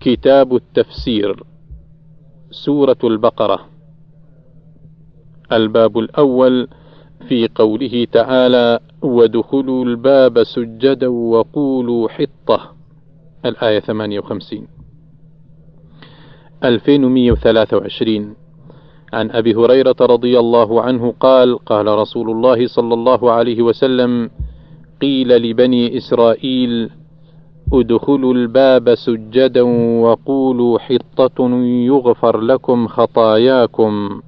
كتاب التفسير سورة البقرة. الباب الأول في قوله تعالى وادخلوا الباب سجدا وقولوا حطة. الآية 58 2123 عن أبي هريرة رضي الله عنه قال قال رسول الله صلى الله عليه وسلم قيل لبني إسرائيل ادخلوا الباب سجدا وقولوا حطة يغفر لكم خطاياكم.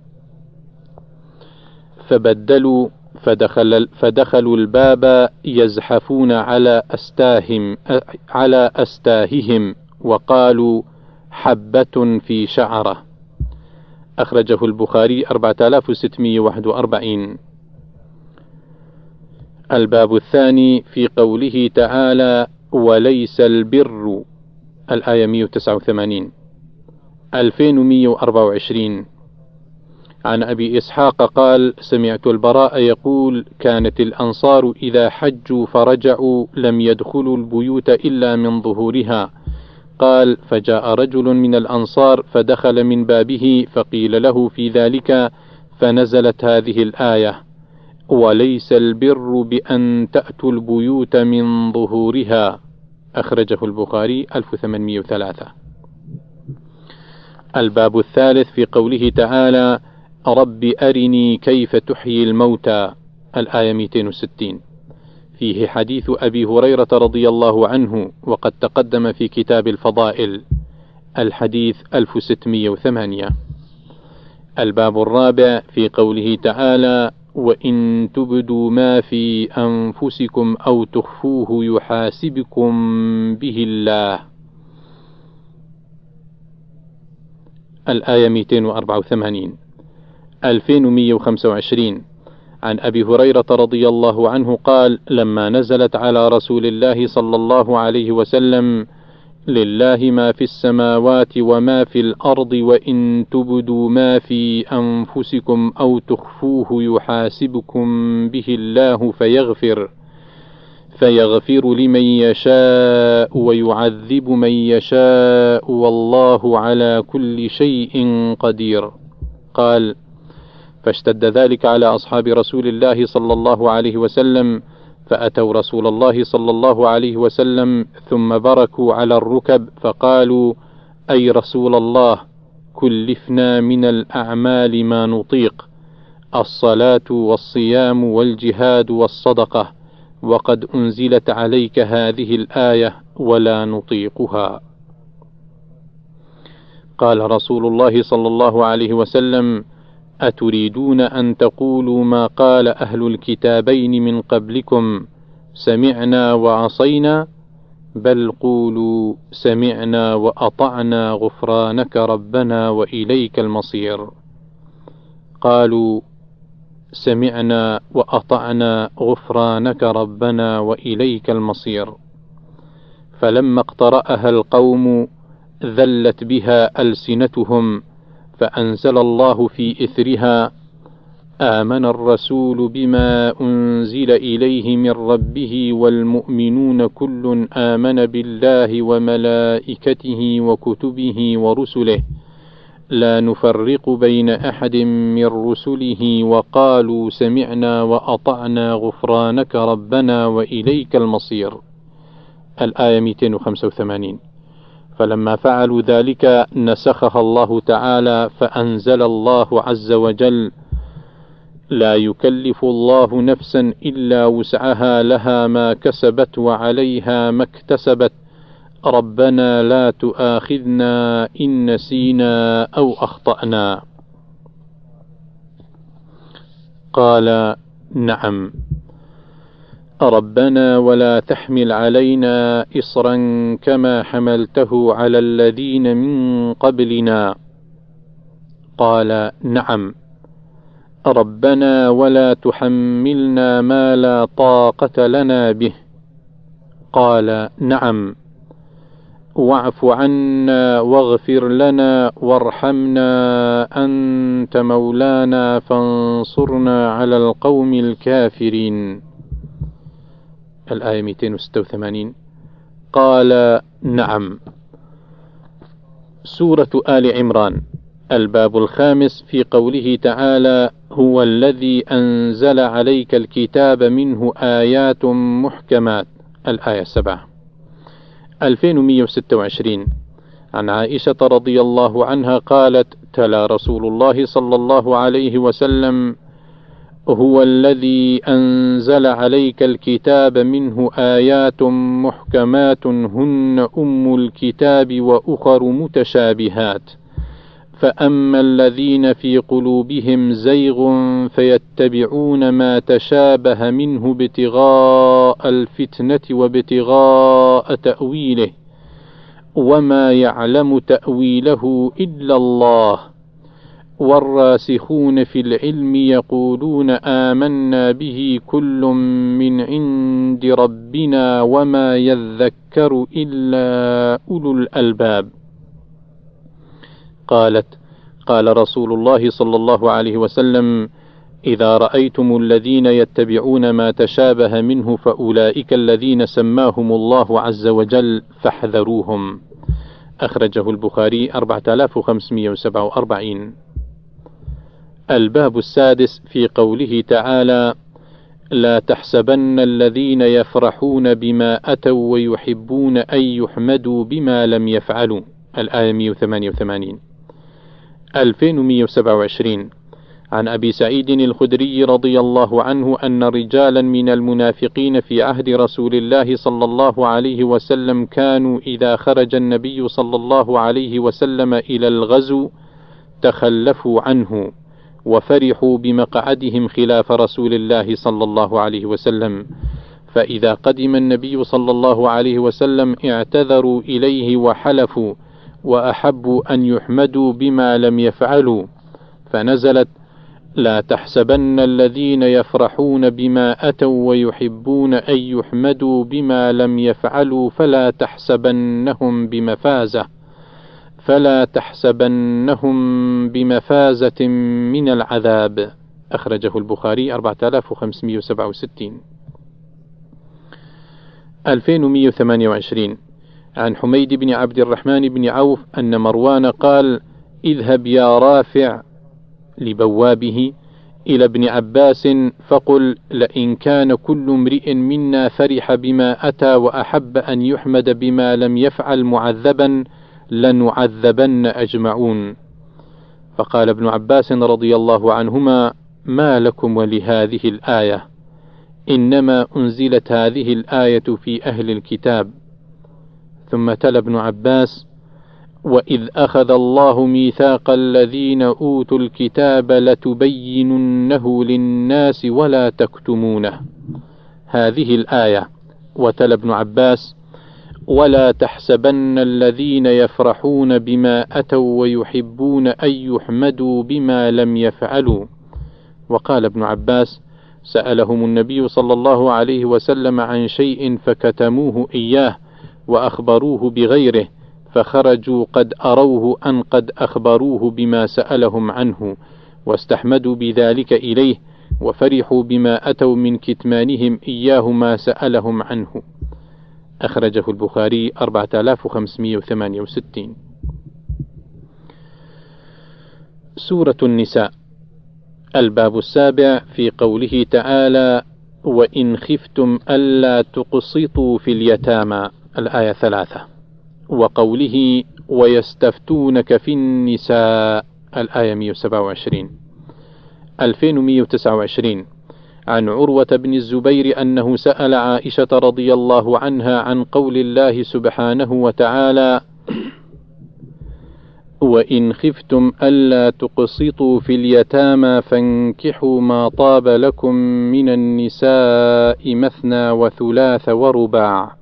فبدلوا فدخل فدخلوا الباب يزحفون على أستاهم على أستاههم وقالوا حبة في شعرة. أخرجه البخاري 4641 الباب الثاني في قوله تعالى وليس البر. الآية 189 2124 عن أبي إسحاق قال سمعت البراء يقول كانت الأنصار إذا حجوا فرجعوا لم يدخلوا البيوت إلا من ظهورها. قال فجاء رجل من الأنصار فدخل من بابه فقيل له في ذلك فنزلت هذه الآية وليس البر بأن تأتوا البيوت من ظهورها. أخرجه البخاري 1803 الباب الثالث في قوله تعالى رب أرني كيف تحيي الموتى. الآية 260 فيه حديث أبي هريرة رضي الله عنه وقد تقدم في كتاب الفضائل. الحديث 1608 الباب الرابع في قوله تعالى وإن تبدوا ما في أنفسكم أو تخفوه يحاسبكم به الله. الآية 284 2125 عن أبي هريرة رضي الله عنه قال لما نزلت على رسول الله صلى الله عليه وسلم لله ما في السماوات وما في الأرض وإن تبدوا ما في أنفسكم أو تخفوه يحاسبكم به الله فيغفر فيغفر لمن يشاء ويعذب من يشاء والله على كل شيء قدير. قال فاشتد ذلك على أصحاب رسول الله صلى الله عليه وسلم فأتوا رسول الله صلى الله عليه وسلم ثم بركوا على الركب فقالوا أي رسول الله كلفنا من الأعمال ما نطيق الصلاة والصيام والجهاد والصدقة وقد أنزلت عليك هذه الآية ولا نطيقها. قال رسول الله صلى الله عليه وسلم أتريدون أن تقولوا ما قال أهل الكتابين من قبلكم؟ سمعنا وعصينا؟ بل قولوا سمعنا وأطعنا غفرانك ربنا وإليك المصير. قالوا سمعنا وأطعنا غفرانك ربنا وإليك المصير. فلما اقترأها القوم ذلت بها ألسنتهم فأنزل الله في إثرها آمن الرسول بما أنزل إليه من ربه والمؤمنون كل آمن بالله وملائكته وكتبه ورسله. لا نفرق بين أحد من رسله وقالوا سمعنا وأطعنا غفرانك ربنا وإليك المصير. الآية 285 فلما فعلوا ذلك نسخها الله تعالى فأنزل الله عز وجل. لا يكلف الله نفسا إلا وسعها لها ما كسبت وعليها ما اكتسبت. ربنا لا تؤاخذنا إن نسينا أو أخطأنا. قال نعم. ربنا ولا تحمل علينا إصرا كما حملته على الذين من قبلنا. قال نعم. ربنا ولا تحملنا ما لا طاقة لنا به. قال نعم. واعف عنا واغفر لنا وارحمنا أنت مولانا فانصرنا على القوم الكافرين. الآية 286 قال نعم. سورة آل عمران الباب الخامس في قوله تعالى هو الذي أنزل عليك الكتاب منه آيات محكمات. الآية السبعة 2126 عن عائشة رضي الله عنها قالت تلا رسول الله صلى الله عليه وسلم هو الذي أنزل عليك الكتاب منه آيات محكمات هن أم الكتاب وأخر متشابهات. فأما الذين في قلوبهم زيغ فيتبعون ما تشابه منه ابتغاء الفتنة وابتغاء تأويله وما يعلم تأويله إلا الله. والراسخون في العلم يقولون آمنا به كل من عند ربنا وما يذكر إلا أولو الألباب. قالت قال رسول الله صلى الله عليه وسلم إذا رأيتم الذين يتبعون ما تشابه منه فأولئك الذين سماهم الله عز وجل فاحذروهم. أخرجه البخاري 4547 الباب السادس في قوله تعالى لا تحسبن الذين يفرحون بما أتوا ويحبون أن يحمدوا بما لم يفعلوا الآية 188 2127 عن أبي سعيد الخدري رضي الله عنه أن رجالا من المنافقين في عهد رسول الله صلى الله عليه وسلم كانوا إذا خرج النبي صلى الله عليه وسلم إلى الغزو تخلفوا عنه. وفرحوا بمقعدهم خلاف رسول الله صلى الله عليه وسلم. فإذا قدم النبي صلى الله عليه وسلم اعتذروا إليه وحلفوا وأحبوا أن يحمدوا بما لم يفعلوا فنزلت لا تحسبن الذين يفرحون بما أتوا ويحبون أن يحمدوا بما لم يفعلوا فلا تحسبنهم بمفازة. فلا تحسبنهم بمفازة من العذاب. أخرجه البخاري 4567 2128 عن حميد بن عبد الرحمن بن عوف أن مروان قال اذهب يا رافع لبوابه إلى ابن عباس فقل لئن كان كل امرئ منا فرح بما أتى وأحب أن يحمد بما لم يفعل معذبا لنعذبن أجمعون. فقال ابن عباس رضي الله عنهما ما لكم ولهذه الآية؟ إنما أنزلت هذه الآية في أهل الكتاب. ثم تلا ابن عباس وإذ أخذ الله ميثاق الذين أوتوا الكتاب لتبيننه للناس ولا تكتمونه. هذه الآية. وتلا ابن عباس ولا تحسبن الذين يفرحون بما أتوا ويحبون أن يحمدوا بما لم يفعلوا. وقال ابن عباس سألهم النبي صلى الله عليه وسلم عن شيء فكتموه إياه وأخبروه بغيره فخرجوا قد أروه أن قد أخبروه بما سألهم عنه واستحمدوا بذلك إليه وفرحوا بما أتوا من كتمانهم إياه ما سألهم عنه. أخرجه البخاري 4568 سورة النساء. الباب السابع في قوله تعالى وإن خفتم ألا تقسطوا في اليتامى. الآية ثلاثة. وقوله ويستفتونك في النساء. الآية 127 2129 عن عروة بن الزبير أنه سأل عائشة رضي الله عنها عن قول الله سبحانه وتعالى: وإن خفتم ألا تقسطوا في اليتامى فانكحوا ما طاب لكم من النساء مثنى وثلاث ورباع.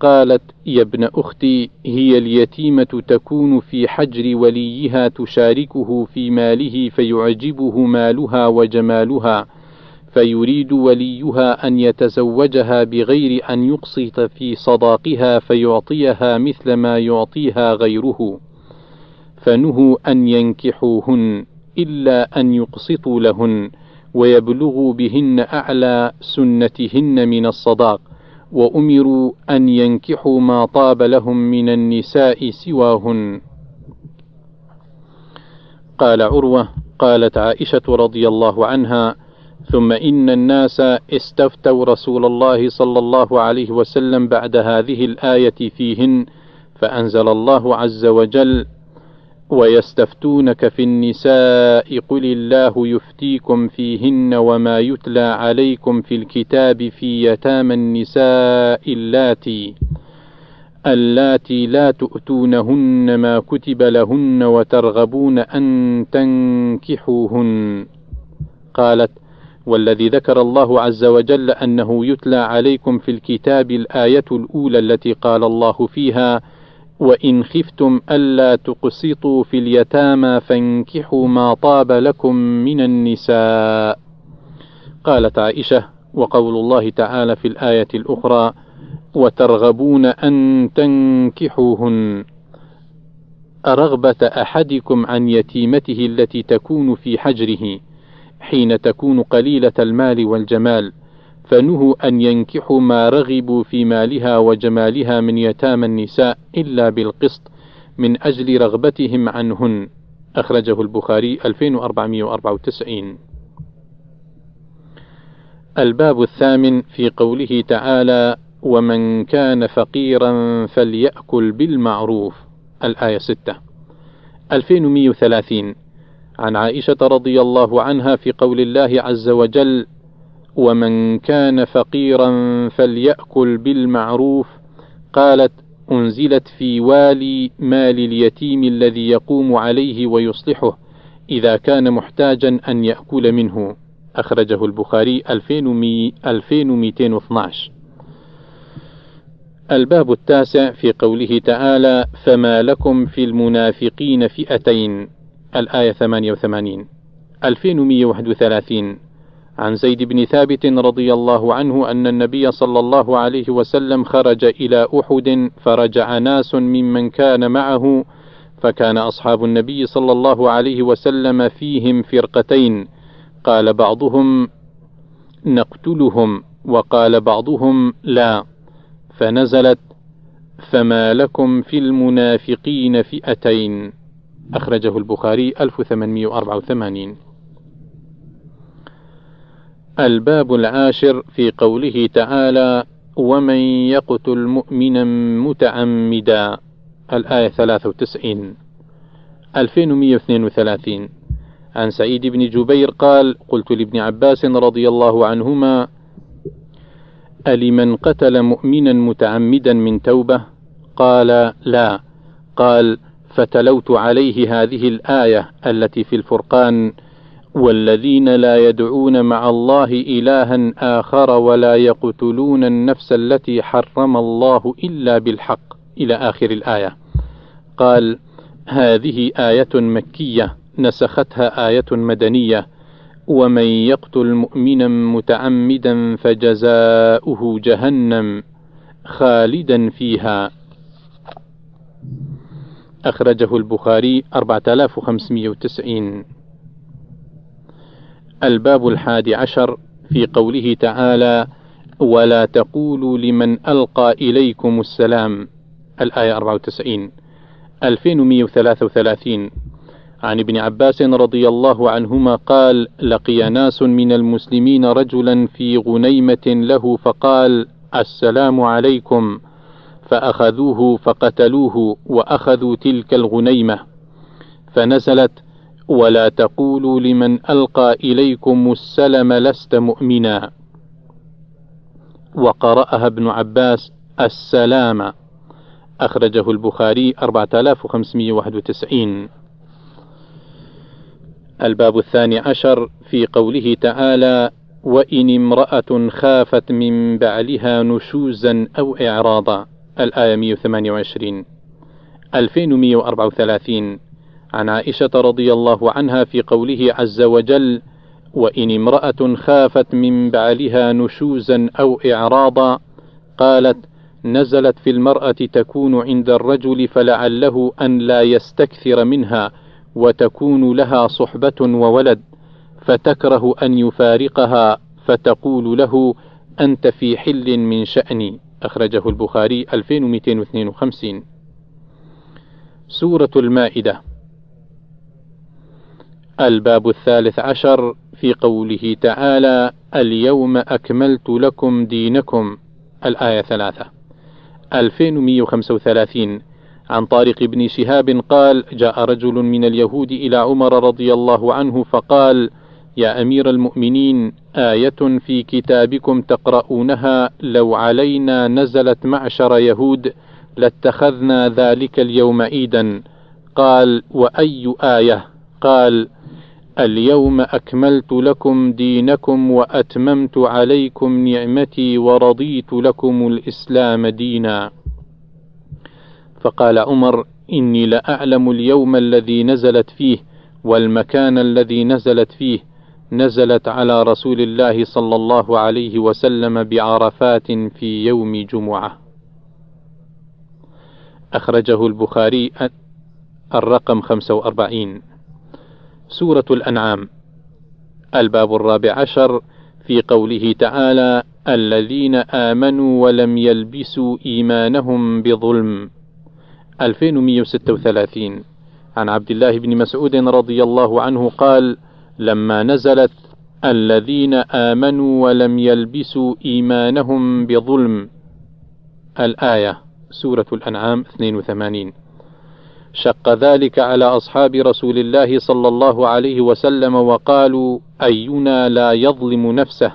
قالت يا ابن أختي هي اليتيمة تكون في حجر وليها تشاركه في ماله فيعجبه مالها وجمالها فيريد وليها أن يتزوجها بغير أن يقسط في صداقها فيعطيها مثل ما يعطيها غيره فنهوا أن ينكحوهن إلا أن يقسطوا لهن ويبلغوا بهن أعلى سنتهن من الصداق وأمروا أن ينكحوا ما طاب لهم من النساء سواهن. قال عروة: قالت عائشة رضي الله عنها: ثم إن الناس استفتوا رسول الله صلى الله عليه وسلم بعد هذه الآية فيهن فأنزل الله عز وجل: ويستفتونك في النساء قل الله يفتيكم فيهن وما يتلى عليكم في الكتاب في يتامى النساء اللاتي اللاتي لا تؤتونهن ما كتب لهن وترغبون أن تنكحوهن. قالت والذي ذكر الله عز وجل أنه يتلى عليكم في الكتاب الآية الأولى التي قال الله فيها وإن خفتم ألا تقسطوا في اليتامى فانكحوا ما طاب لكم من النساء. قالت عائشة: وقول الله تعالى في الآية الأخرى: وترغبون أن تنكحوهن. رغبة أحدكم عن يتيمته التي تكون في حجره حين تكون قليلة المال والجمال، فنهوا أن ينكحوا ما رغبوا في مالها وجمالها من يتامى النساء إلا بالقسط من أجل رغبتهم عنهن. أخرجه البخاري 2494 الباب الثامن في قوله تعالى ومن كان فقيرا فليأكل بالمعروف الآية 6 2130 عن عائشة رضي الله عنها في قول الله عز وجل ومن كان فقيرا فليأكل بالمعروف قالت أنزلت في والي مال اليتيم الذي يقوم عليه ويصلحه إذا كان محتاجا أن يأكل منه أخرجه البخاري 2212 الباب التاسع في قوله تعالى فما لكم في المنافقين فئتين الآية 88 2131 عن زيد بن ثابت رضي الله عنه أن النبي صلى الله عليه وسلم خرج إلى أحد فرجع ناس ممن كان معه فكان أصحاب النبي صلى الله عليه وسلم فيهم فرقتين. قال بعضهم نقتلهم وقال بعضهم لا. فنزلت فما لكم في المنافقين فئتين. أخرجه البخاري 1884 الباب العاشر في قوله تعالى ومن يقتل مؤمنا متعمدا الآية 93 2132 عن سعيد بن جبير قال قلت لابن عباس رضي الله عنهما ألمن قتل مؤمنا متعمدا من توبة؟ قال لا. قال فتلوت عليه هذه الآية التي في الفرقان والذين لا يدعون مع الله إلها آخر ولا يقتلون النفس التي حرم الله إلا بالحق. إلى آخر الآية. قال: هذه آية مكية نسختها آية مدنية. ومن يقتل مؤمنا متعمدا فجزاؤه جهنم خالدا فيها. أخرجه البخاري 4590 الباب الحادي عشر في قوله تعالى ولا تقولوا لمن ألقى إليكم السلام الآية 94 2133 عن ابن عباس رضي الله عنهما قال لقي ناس من المسلمين رجلا في غنيمة له فقال السلام عليكم فأخذوه فقتلوه وأخذوا تلك الغنيمة. فنزلت ولا تقولوا لمن ألقى إليكم السلم لست مؤمنا. وقرأها ابن عباس السلام. أخرجه البخاري 4591 الباب الثاني عشر في قوله تعالى وإن امرأة خافت من بعلها نشوزا أو إعراضا الآية 128 2134 عن عائشة رضي الله عنها في قوله عز وجل: وإن امرأة خافت من بعلها نشوزا أو إعراضا قالت: نزلت في المرأة تكون عند الرجل فلعله أن لا يستكثر منها وتكون لها صحبة وولد فتكره أن يفارقها فتقول له: أنت في حل من شأني. أخرجه البخاري 2252 سورة المائدة. الباب الثالث عشر في قوله تعالى اليوم أكملت لكم دينكم. الآية ثلاثة. 2135 عن طارق بن شهاب قال جاء رجل من اليهود إلى عمر رضي الله عنه فقال يا أمير المؤمنين آية في كتابكم تقرؤونها لو علينا نزلت معشر يهود لاتخذنا ذلك اليوم عيدا. قال وأي آية؟ قال اليوم أكملت لكم دينكم وأتممت عليكم نعمتي ورضيت لكم الإسلام دينا. فقال عمر إني لأعلم اليوم الذي نزلت فيه والمكان الذي نزلت فيه. نزلت على رسول الله صلى الله عليه وسلم بعرفات في يوم جمعة. أخرجه البخاري الرقم 45 سورة الأنعام. الباب الرابع عشر في قوله تعالى الذين آمنوا ولم يلبسوا إيمانهم بظلم. 2136 عن عبد الله بن مسعود رضي الله عنه قال لما نزلت الذين آمنوا ولم يلبسوا إيمانهم بظلم. الآية سورة الأنعام 82 شق ذلك على أصحاب رسول الله صلى الله عليه وسلم وقالوا أينا لا يظلم نفسه؟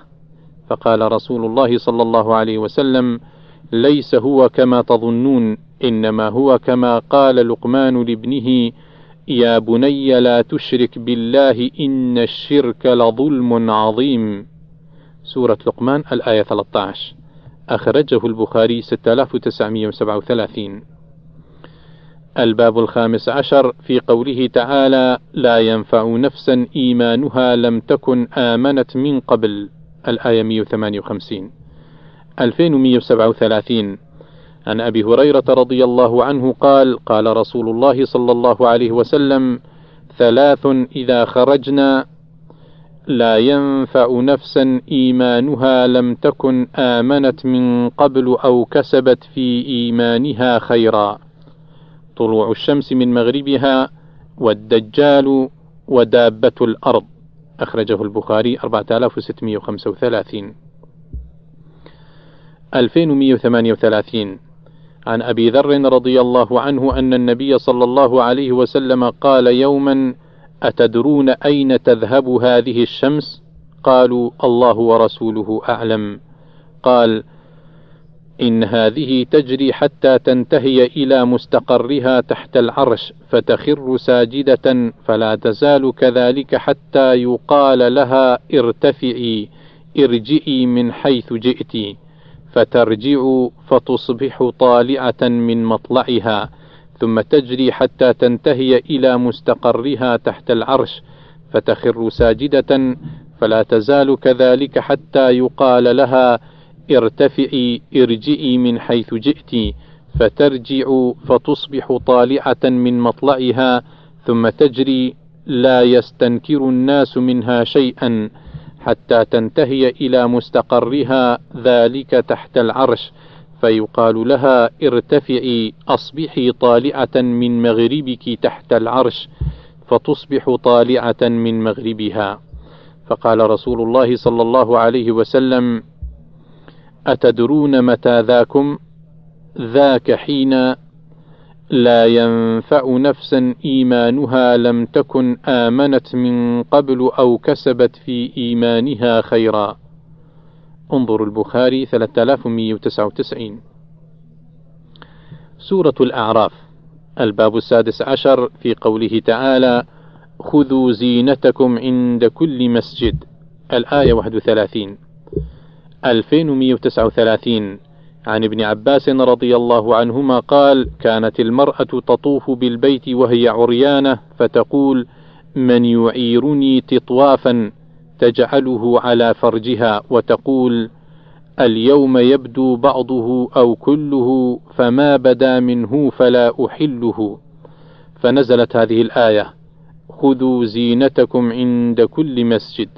فقال رسول الله صلى الله عليه وسلم ليس هو كما تظنون إنما هو كما قال لقمان لابنه يا بني لا تشرك بالله إن الشرك لظلم عظيم. سورة لقمان الآية 13 أخرجه البخاري 6937 الباب الخامس عشر في قوله تعالى لا ينفع نفسا إيمانها لم تكن آمنت من قبل. الآية 158 2137 عن أبي هريرة رضي الله عنه قال قال رسول الله صلى الله عليه وسلم ثلاث إذا خرجنا لا ينفع نفسا إيمانها لم تكن آمنت من قبل أو كسبت في إيمانها خيرا. طلوع الشمس من مغربها والدجال ودابة الأرض. أخرجه البخاري 4635 2138 عن أبي ذر رضي الله عنه أن النبي صلى الله عليه وسلم قال يوما أتدرون أين تذهب هذه الشمس؟ قالوا الله ورسوله أعلم. قال إن هذه تجري حتى تنتهي إلى مستقرها تحت العرش فتخر ساجدة فلا تزال كذلك حتى يقال لها ارتفعي ارجئي من حيث جئت فترجع فتصبح طالعة من مطلعها ثم تجري حتى تنتهي إلى مستقرها تحت العرش فتخر ساجدة فلا تزال كذلك حتى يقال لها ارتفعي ارجئي من حيث جئت فترجع فتصبح طالعة من مطلعها ثم تجري لا يستنكر الناس منها شيئا. حتى تنتهي إلى مستقرها ذلك تحت العرش فيقال لها ارتفعي أصبحي طالعة من مغربك تحت العرش فتصبح طالعة من مغربها. فقال رسول الله صلى الله عليه وسلم أتدرون متى ذاكم؟ ذاك حين لا ينفع نفسا إيمانها لم تكن آمنت من قبل أو كسبت في إيمانها خيرا. انظر البخاري 3199 سورة الأعراف الباب السادس عشر في قوله تعالى خذوا زينتكم عند كل مسجد. الآية 31 2139 عن ابن عباس رضي الله عنهما قال كانت المرأة تطوف بالبيت وهي عريانة فتقول من يعيرني تطوافا تجعله على فرجها وتقول اليوم يبدو بعضه أو كله فما بدا منه فلا أحله فنزلت هذه الآية خذوا زينتكم عند كل مسجد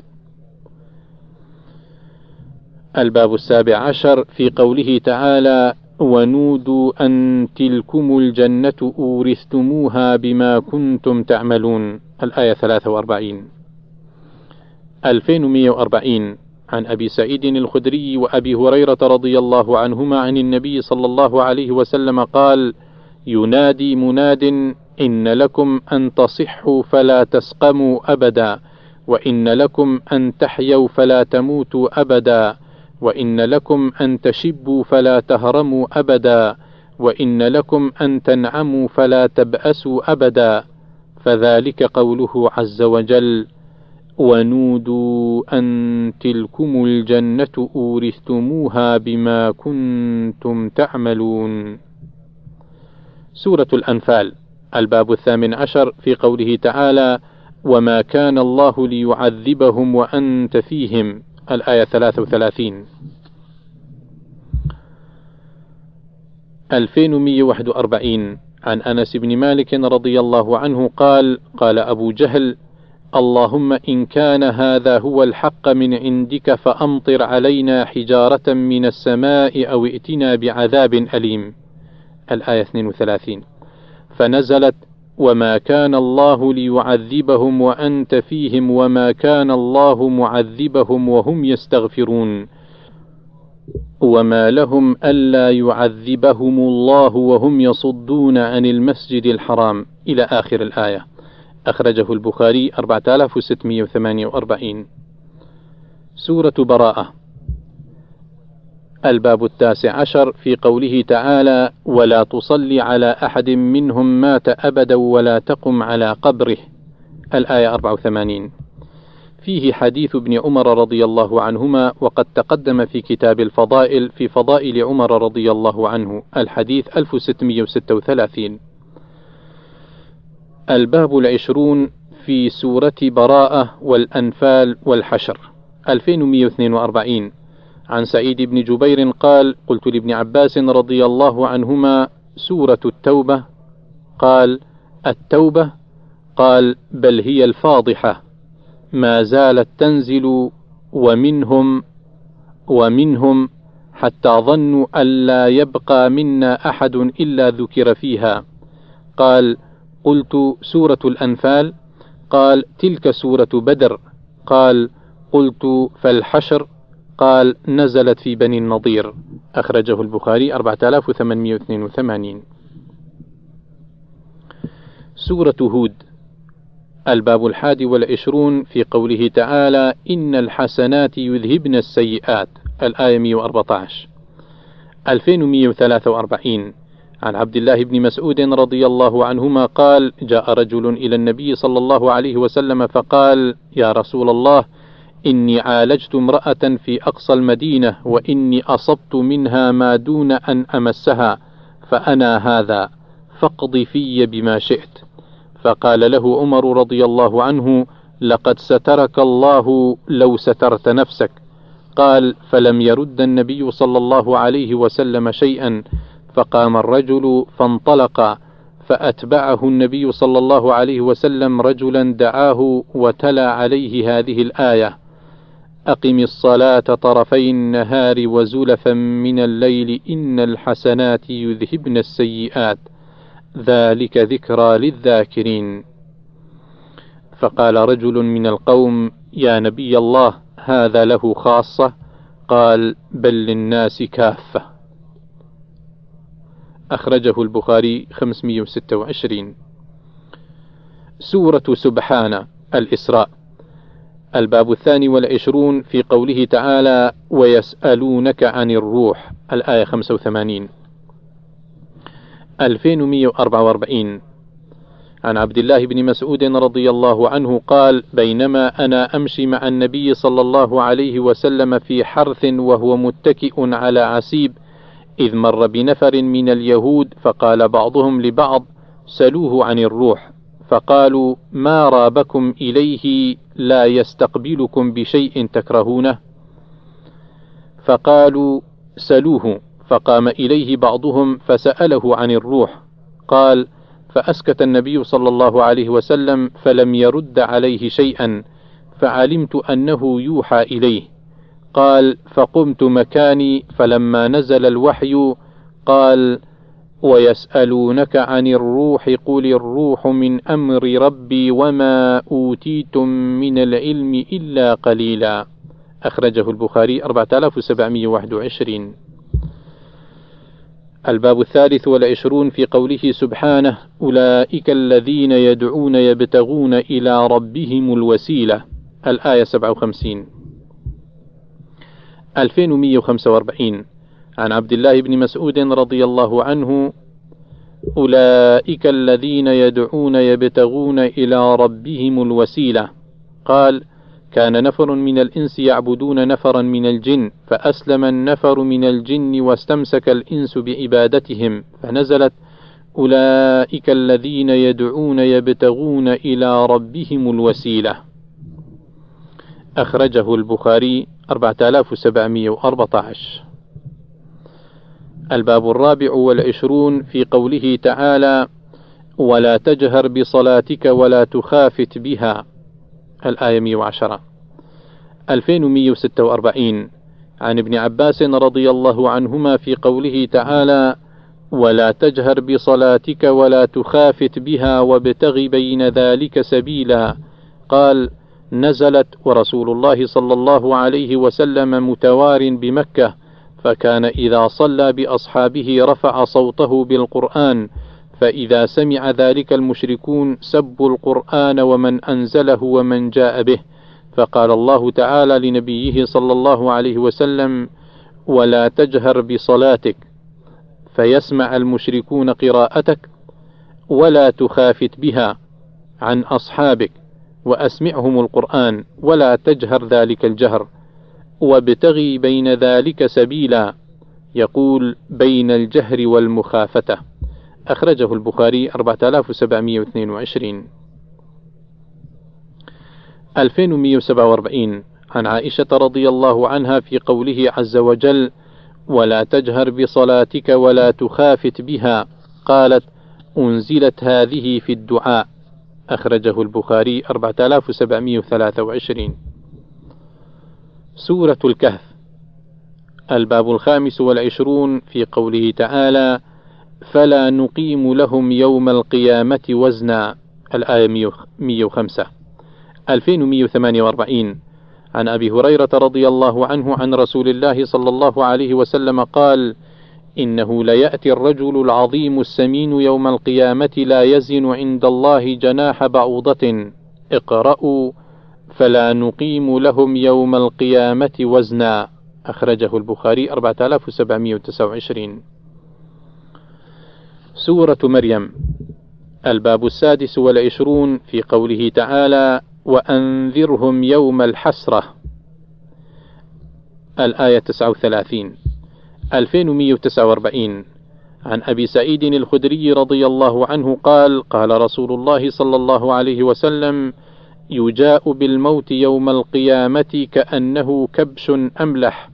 الباب السابع عشر في قوله تعالى ونودوا أن تلكم الجنة أورثتموها بما كنتم تعملون الآية 43 2140 عن أبي سعيد الخدري وأبي هريرة رضي الله عنهما عن النبي صلى الله عليه وسلم قال ينادي مناد إن لكم أن تصحوا فلا تسقموا أبدا وإن لكم أن تحيوا فلا تموتوا أبدا وإن لكم أن تشبوا فلا تهرموا أبدا وإن لكم أن تنعموا فلا تبأسوا أبدا. فذلك قوله عز وجل ونودوا أن تلكم الجنة أورثتموها بما كنتم تعملون. سورة الأنفال الباب الثامن عشر في قوله تعالى وما كان الله ليعذبهم وأنت فيهم. الآية 33 2141 عن أنس بن مالك رضي الله عنه قال قال أبو جهل اللهم إن كان هذا هو الحق من عندك فأمطر علينا حجارة من السماء أو ائتنا بعذاب أليم. الآية 32 فنزلت وما كان الله ليعذبهم وأنت فيهم وما كان الله معذبهم وهم يستغفرون. وما لهم ألا يعذبهم الله وهم يصدون عن المسجد الحرام. إلى آخر الآية. أخرجه البخاري 4648 سورة براءة. الباب التاسع عشر في قوله تعالى ولا تصل على أحد منهم مات أبدا ولا تقم على قبره الآية 84 فيه حديث ابن عمر رضي الله عنهما وقد تقدم في كتاب الفضائل في فضائل عمر رضي الله عنه الحديث 1636 الباب العشرون في سورة براءة والأنفال والحشر 2142 عن سعيد بن جبير قال قلت لابن عباس رضي الله عنهما سورة التوبة. قال التوبة؟ قال بل هي الفاضحة. ما زالت تنزل ومنهم ومنهم حتى ظنوا ألا يبقى منا أحد إلا ذكر فيها. قال قلت سورة الأنفال؟ قال تلك سورة بدر. قال قلت فالحشر؟ قال نزلت في بني النضير. أخرجه البخاري 4882 سورة هود. الباب الحادي والعشرون في قوله تعالى إن الحسنات يذهبن السيئات. الآية 114 2143 عن عبد الله بن مسعود رضي الله عنهما قال جاء رجل إلى النبي صلى الله عليه وسلم فقال يا رسول الله إني عالجت امرأة في أقصى المدينة وإني أصبت منها ما دون أن أمسها فأنا هذا فاقض في بما شئت. فقال له عمر رضي الله عنه لقد سترك الله لو سترت نفسك. قال فلم يرد النبي صلى الله عليه وسلم شيئا. فقام الرجل فانطلق فأتبعه النبي صلى الله عليه وسلم رجلا دعاه وتلا عليه هذه الآية. أقم الصلاة طرفي النهار وزلفا من الليل إن الحسنات يذهبن السيئات. ذلك ذكرى للذاكرين. فقال رجل من القوم يا نبي الله هذا له خاصة؟ قال بل للناس كافة. أخرجه البخاري 526 سورة سبحان الإسراء. الباب الثاني والعشرون في قوله تعالى ويسألونك عن الروح الآية 85 2144 عن عبد الله بن مسعود رضي الله عنه قال بينما أنا أمشي مع النبي صلى الله عليه وسلم في حرث وهو متكئ على عسيب إذ مر بنفر من اليهود فقال بعضهم لبعض سلوه عن الروح فقالوا ما رابكم إليه لا يستقبلكم بشيء تكرهونه. فقالوا سلوه فقام إليه بعضهم فسأله عن الروح. قال فأسكت النبي صلى الله عليه وسلم فلم يرد عليه شيئا فعلمت أنه يوحى إليه. قال فقمت مكاني فلما نزل الوحي قال ويسألونك عن الروح قل الروح من أمر ربي وما أوتيتم من العلم إلا قليلا. أخرجه البخاري 4721 الباب الثالث والعشرون في قوله سبحانه أولئك الذين يدعون يبتغون إلى ربهم الوسيلة. الآية 57 2145 عن عبد الله بن مسعود رضي الله عنه أولئك الذين يدعون يبتغون إلى ربهم الوسيلة. قال كان نفر من الإنس يعبدون نفرا من الجن فأسلم النفر من الجن واستمسك الإنس بعبادتهم فنزلت أولئك الذين يدعون يبتغون إلى ربهم الوسيلة. أخرجه البخاري 4714 الباب الرابع والعشرون في قوله تعالى ولا تجهر بصلاتك ولا تخافت بها الآية 110 2146 عن ابن عباس رضي الله عنهما في قوله تعالى ولا تجهر بصلاتك ولا تخافت بها وابتغ بين ذلك سبيلا قال نزلت ورسول الله صلى الله عليه وسلم متوار بمكة فكان إذا صلى بأصحابه رفع صوته بالقرآن فإذا سمع ذلك المشركون سبوا القرآن ومن أنزله ومن جاء به. فقال الله تعالى لنبيه صلى الله عليه وسلم ولا تجهر بصلاتك فيسمع المشركون قراءتك ولا تخافت بها عن أصحابك وأسمعهم القرآن ولا تجهر ذلك الجهر. وابتغي بين ذلك سبيلا. يقول بين الجهر والمخافة أخرجه البخاري 4722 2147 عن عائشة رضي الله عنها في قوله عز وجل ولا تجهر بصلاتك ولا تخافت بها قالت أنزلت هذه في الدعاء أخرجه البخاري 4723 سورة الكهف. الباب الخامس والعشرون في قوله تعالى فلا نقيم لهم يوم القيامة وزنا. الآية 105 2148 عن أبي هريرة رضي الله عنه عن رسول الله صلى الله عليه وسلم قال إنه ليأتي الرجل العظيم السمين يوم القيامة لا يزن عند الله جناح بعوضة. اقرأوا فلا نقيم لهم يوم القيامة وزنا. أخرجه البخاري 4729 سورة مريم. الباب السادس والعشرون في قوله تعالى وأنذرهم يوم الحسرة. الآية 39 2149 عن أبي سعيد الخدري رضي الله عنه قال قال رسول الله صلى الله عليه وسلم يجاء بالموت يوم القيامة كأنه كبش أملح.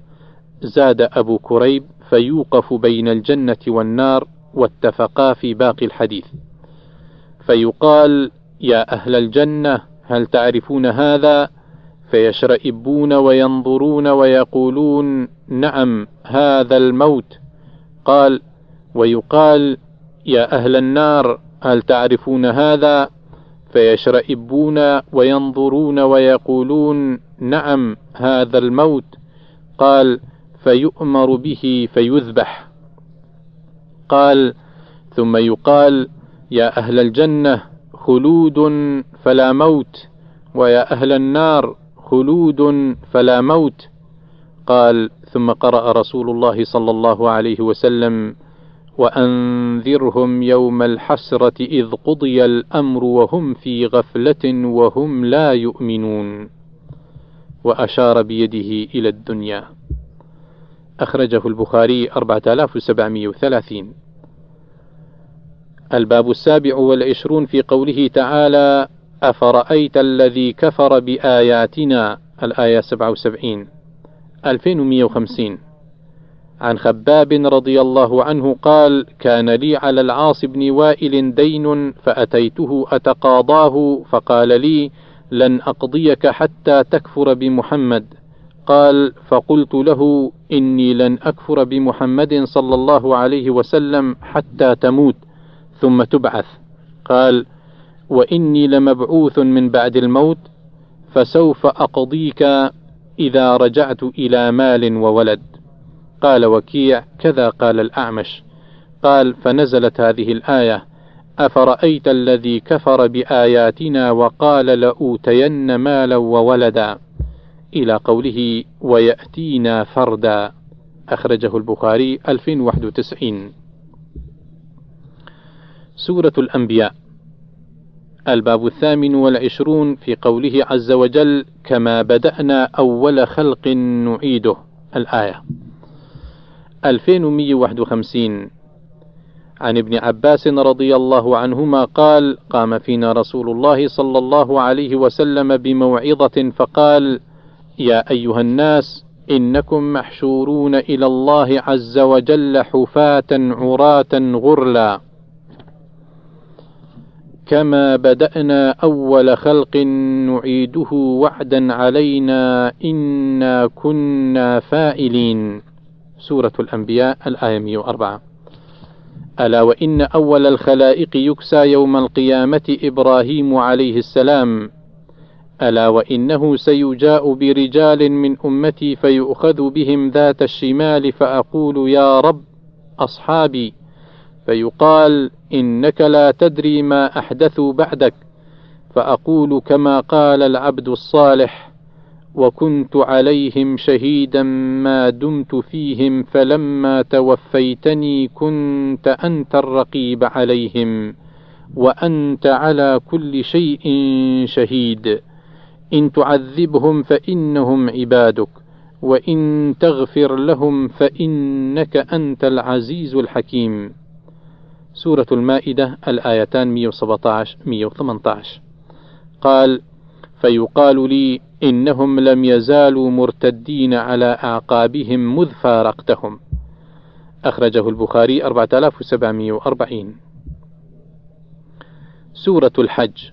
زاد أبو كريب فيوقف بين الجنة والنار واتفقا في باقي الحديث. فيقال يا أهل الجنة هل تعرفون هذا؟ فيشرئبون وينظرون ويقولون نعم هذا الموت. قال ويقال يا أهل النار هل تعرفون هذا؟ فيشرئبون وينظرون ويقولون نعم هذا الموت. قال فيؤمر به فيذبح. قال ثم يقال يا أهل الجنة خلود فلا موت ويا أهل النار خلود فلا موت. قال ثم قرأ رسول الله صلى الله عليه وسلم وأنذرهم يوم الحسرة إذ قضي الأمر وهم في غفلة وهم لا يؤمنون. وأشار بيده إلى الدنيا. أخرجه البخاري 4730 الباب السابع والعشرون في قوله تعالى أفرأيت الذي كفر بآياتنا؟ الآية 77 2150 عن خباب رضي الله عنه قال كان لي على العاص بن وائل دين فأتيته أتقاضاه فقال لي لن أقضيك حتى تكفر بمحمد قال فقلت له إني لن أكفر بمحمد صلى الله عليه وسلم حتى تموت ثم تبعث قال وإني لمبعوث من بعد الموت فسوف أقضيك إذا رجعت إلى مال وولد قال وكيع كذا قال الأعمش. قال فنزلت هذه الآية أفرأيت الذي كفر بآياتنا وقال لأوتين مالا وولدا؟ إلى قوله ويأتينا فردا. أخرجه البخاري 2091 سورة الأنبياء. الباب الثامن والعشرون في قوله عز وجل كما بدأنا أول خلق نعيده. الآية. 2151 عن ابن عباس رضي الله عنهما قال قام فينا رسول الله صلى الله عليه وسلم بموعظة فقال يا أيها الناس إنكم محشورون إلى الله عز وجل حفاة عراة غرلا. كما بدأنا أول خلق نعيده وعدا علينا إنا كنا فائلين سورة الأنبياء الآية 104 ألا وإن أول الخلائق يكسى يوم القيامة إبراهيم عليه السلام. ألا وإنه سيجاء برجال من أمتي فيؤخذ بهم ذات الشمال فأقول يا رب أصحابي. فيقال إنك لا تدري ما أحدثوا بعدك. فأقول كما قال العبد الصالح وكنت عليهم شهيدا ما دمت فيهم فلما توفيتني كنت أنت الرقيب عليهم وأنت على كل شيء شهيد. إن تعذبهم فإنهم عبادك وإن تغفر لهم فإنك أنت العزيز الحكيم. سورة المائدة الآيتان 117 118 قال فيقال لي إنهم لم يزالوا مرتدين على أعقابهم مذ فارقتهم أخرجه البخاري 4740 سورة الحج.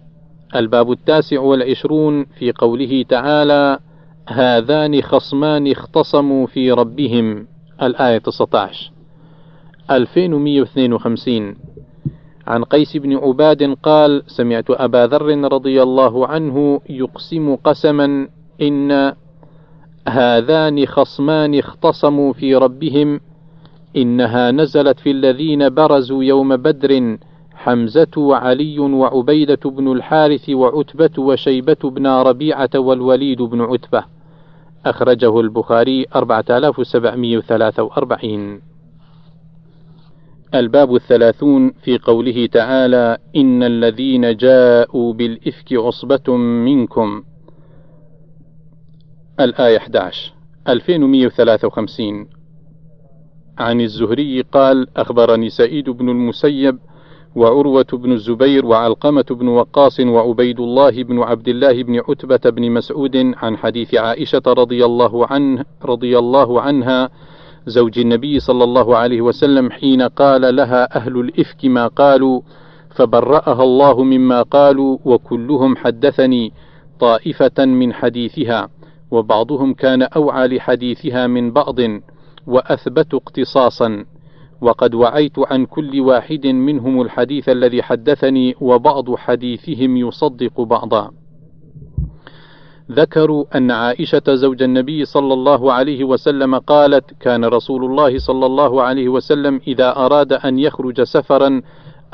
الباب التاسع والعشرون في قوله تعالى هذان خصمان اختصموا في ربهم الآية 19 2152 عن قيس بن عباد قال سمعت أبا ذر رضي الله عنه يقسم قسما إن هذان خصمان اختصموا في ربهم إنها نزلت في الذين برزوا يوم بدر حمزة وعلي وعبيدة بن الحارث وعتبة وشيبة بن ربيعة والوليد بن عتبة. أخرجه البخاري 4743 الباب الثلاثون في قوله تعالى إن الذين جاءوا بالإفك عصبة منكم. الآية 11 2153 عن الزهري قال أخبرني سعيد بن المسيب وعروة بن الزبير وعلقمة بن وقاص وعبيد الله بن عبد الله بن عتبة بن مسعود عن حديث عائشة رضي الله عنه رضي الله عنها زوج النبي صلى الله عليه وسلم حين قال لها أهل الإفك ما قالوا فبرأها الله مما قالوا وكلهم حدثني طائفة من حديثها وبعضهم كان أوعى لحديثها من بعض وأثبت اقتصاصا. وقد وعيت عن كل واحد منهم الحديث الذي حدثني وبعض حديثهم يصدق بعضا. ذكروا أن عائشة زوج النبي صلى الله عليه وسلم قالت: كان رسول الله صلى الله عليه وسلم إذا أراد أن يخرج سفرا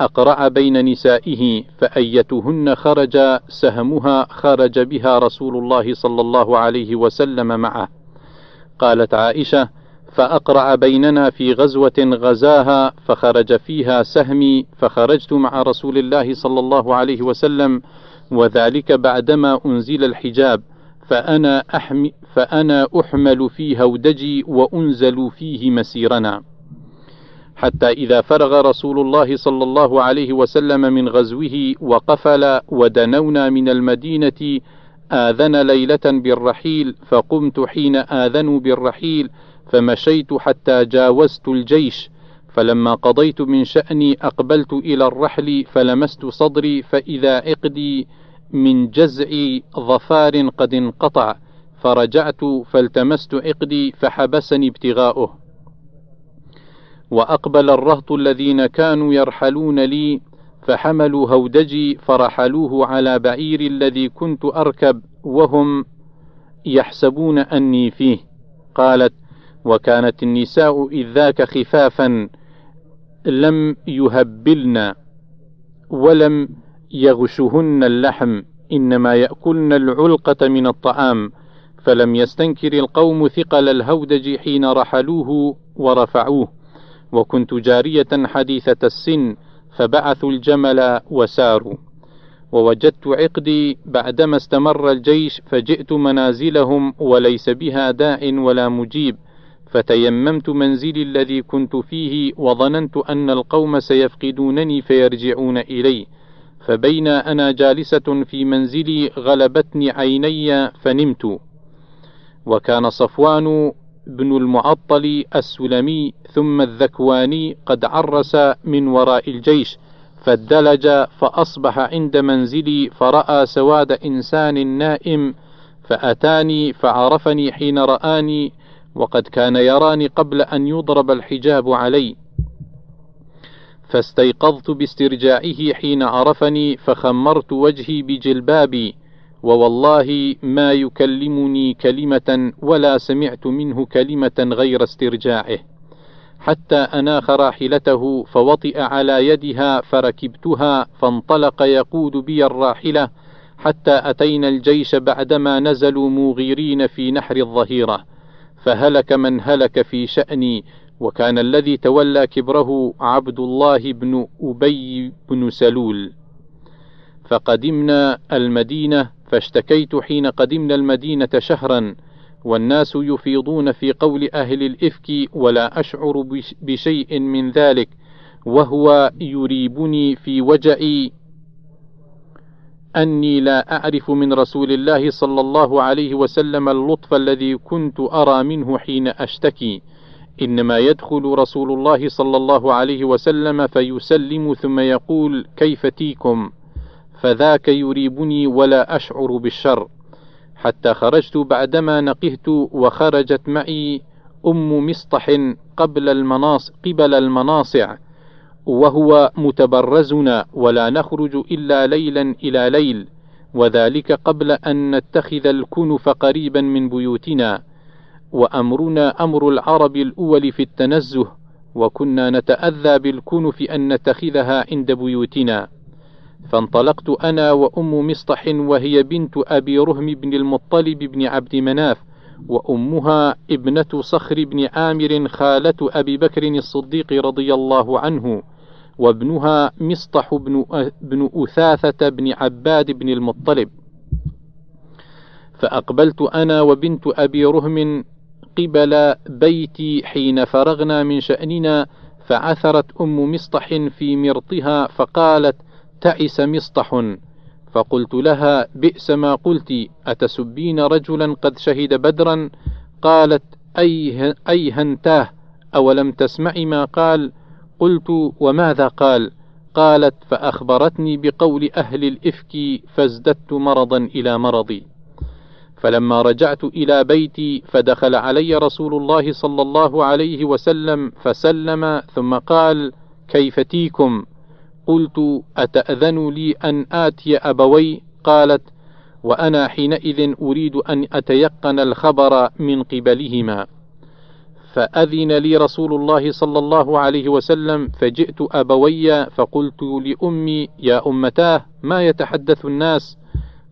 أقرع بين نسائه فأيتهن خرج سهمها خرج بها رسول الله صلى الله عليه وسلم معه. قالت عائشة: فأقرع بيننا في غزوة غزاها فخرج فيها سهمي فخرجت مع رسول الله صلى الله عليه وسلم وذلك بعدما أنزل الحجاب فأنا, أحمي فأنا أحمل في هودجي وأنزل فيه مسيرنا. حتى إذا فرغ رسول الله صلى الله عليه وسلم من غزوه وقفل ودنونا من المدينة آذن ليلة بالرحيل فقمت حين آذنوا بالرحيل فمشيت حتى جاوزت الجيش. فلما قضيت من شأني أقبلت إلى الرحل فلمست صدري فإذا عقدي من جزع ظفار قد انقطع فرجعت فالتمست عقدي فحبسني ابتغاؤه. وأقبل الرهط الذين كانوا يرحلون لي فحملوا هودجي فرحلوه على بعير الذي كنت أركب وهم يحسبون أني فيه. قالت وكانت النساء إذ ذاك خفافا لم يهبلن ولم يغشهن اللحم إنما يأكلن العلقة من الطعام فلم يستنكر القوم ثقل الهودج حين رحلوه ورفعوه. وكنت جارية حديثة السن فبعثوا الجمل وساروا. ووجدت عقدي بعدما استمر الجيش فجئت منازلهم وليس بها داع ولا مجيب. فتيممت منزلي الذي كنت فيه وظننت أن القوم سيفقدونني فيرجعون إلي. فبين أنا جالسة في منزلي غلبتني عيني فنمت. وكان صفوان بن المعطل السلمي ثم الذكواني قد عرس من وراء الجيش فادلج فأصبح عند منزلي فرأى سواد إنسان نائم فأتاني فعرفني حين رآني وقد كان يراني قبل أن يضرب الحجاب علي. فاستيقظت باسترجاعه حين عرفني فخمرت وجهي بجلبابي ووالله ما يكلمني كلمة ولا سمعت منه كلمة غير استرجاعه حتى أناخ راحلته فوطئ على يدها فركبتها فانطلق يقود بي الراحلة حتى أتينا الجيش بعدما نزلوا مغيرين في نحر الظهيرة فهلك من هلك في شأني وكان الذي تولى كبره عبد الله بن أبي بن سلول. فقدمنا المدينة فاشتكيت حين قدمنا المدينة شهرا والناس يفيضون في قول أهل الإفك ولا أشعر بشيء من ذلك وهو يريبني في وجعي. أني لا أعرف من رسول الله صلى الله عليه وسلم اللطف الذي كنت أرى منه حين أشتكي. إنما يدخل رسول الله صلى الله عليه وسلم فيسلم ثم يقول كيف تيكم؟ فذاك يريبني ولا أشعر بالشر. حتى خرجت بعدما نقهت وخرجت معي أم مسطح قبل المناص قبل المناصع وهو متبرزنا ولا نخرج إلا ليلا إلى ليل وذلك قبل أن نتخذ الكنف قريبا من بيوتنا. وأمرنا أمر العرب الأول في التنزه وكنا نتأذى بالكنف أن نتخذها عند بيوتنا. فانطلقت أنا وأم مصطح وهي بنت أبي رهم بن المطلب بن عبد مناف وأمها ابنة صخر بن عامر خالة أبي بكر الصديق رضي الله عنه وابنها مصطح بن, بن أثاثة بن عباد بن المطلب. فأقبلت أنا وبنت أبي رهم قبل بيتي حين فرغنا من شأننا فعثرت أم مصطح في مرطها فقالت تعس مصطح فقلت لها بئس ما قلت أتسبين رجلا قد شهد بدرا؟ قالت أيه أيهنتاه أولم تسمعي ما قال؟ قلت وماذا قال؟ قالت فأخبرتني بقول أهل الإفك فازددت مرضا إلى مرضي فلما رجعت إلى بيتي فدخل علي رسول الله صلى الله عليه وسلم فسلم ثم قال كيف تيكم؟ قلت أتأذن لي أن آتي أبوي؟ قالت وأنا حينئذ أريد أن أتيقن الخبر من قبلهما. فأذن لي رسول الله صلى الله عليه وسلم فجئت أبوي فقلت لأمي يا أمتاه ما يتحدث الناس؟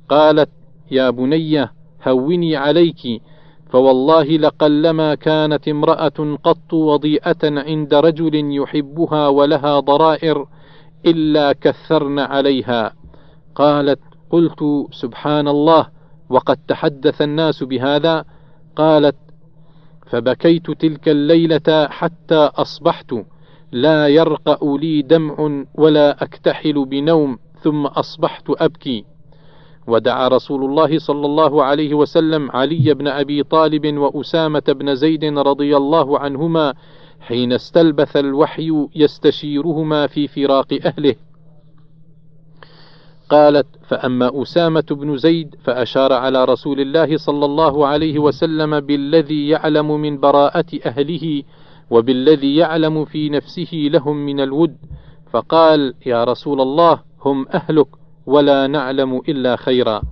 قالت يا بني هوني عليك. فوالله لقلما كانت امرأة قط وضيئة عند رجل يحبها ولها ضرائر إلا كثرن عليها. قالت قلت سبحان الله وقد تحدث الناس بهذا. قالت فبكيت تلك الليلة حتى أصبحت لا يرقأ لي دمع ولا أكتحل بنوم ثم أصبحت أبكي. ودعا رسول الله صلى الله عليه وسلم علي بن أبي طالب وأسامة بن زيد رضي الله عنهما حين استلبث الوحي يستشيرهما في فراق أهله. قالت فأما أسامة بن زيد فأشار على رسول الله صلى الله عليه وسلم بالذي يعلم من براءة أهله وبالذي يعلم في نفسه لهم من الود فقال يا رسول الله هم أهلك ولا نعلم إلا خيرا.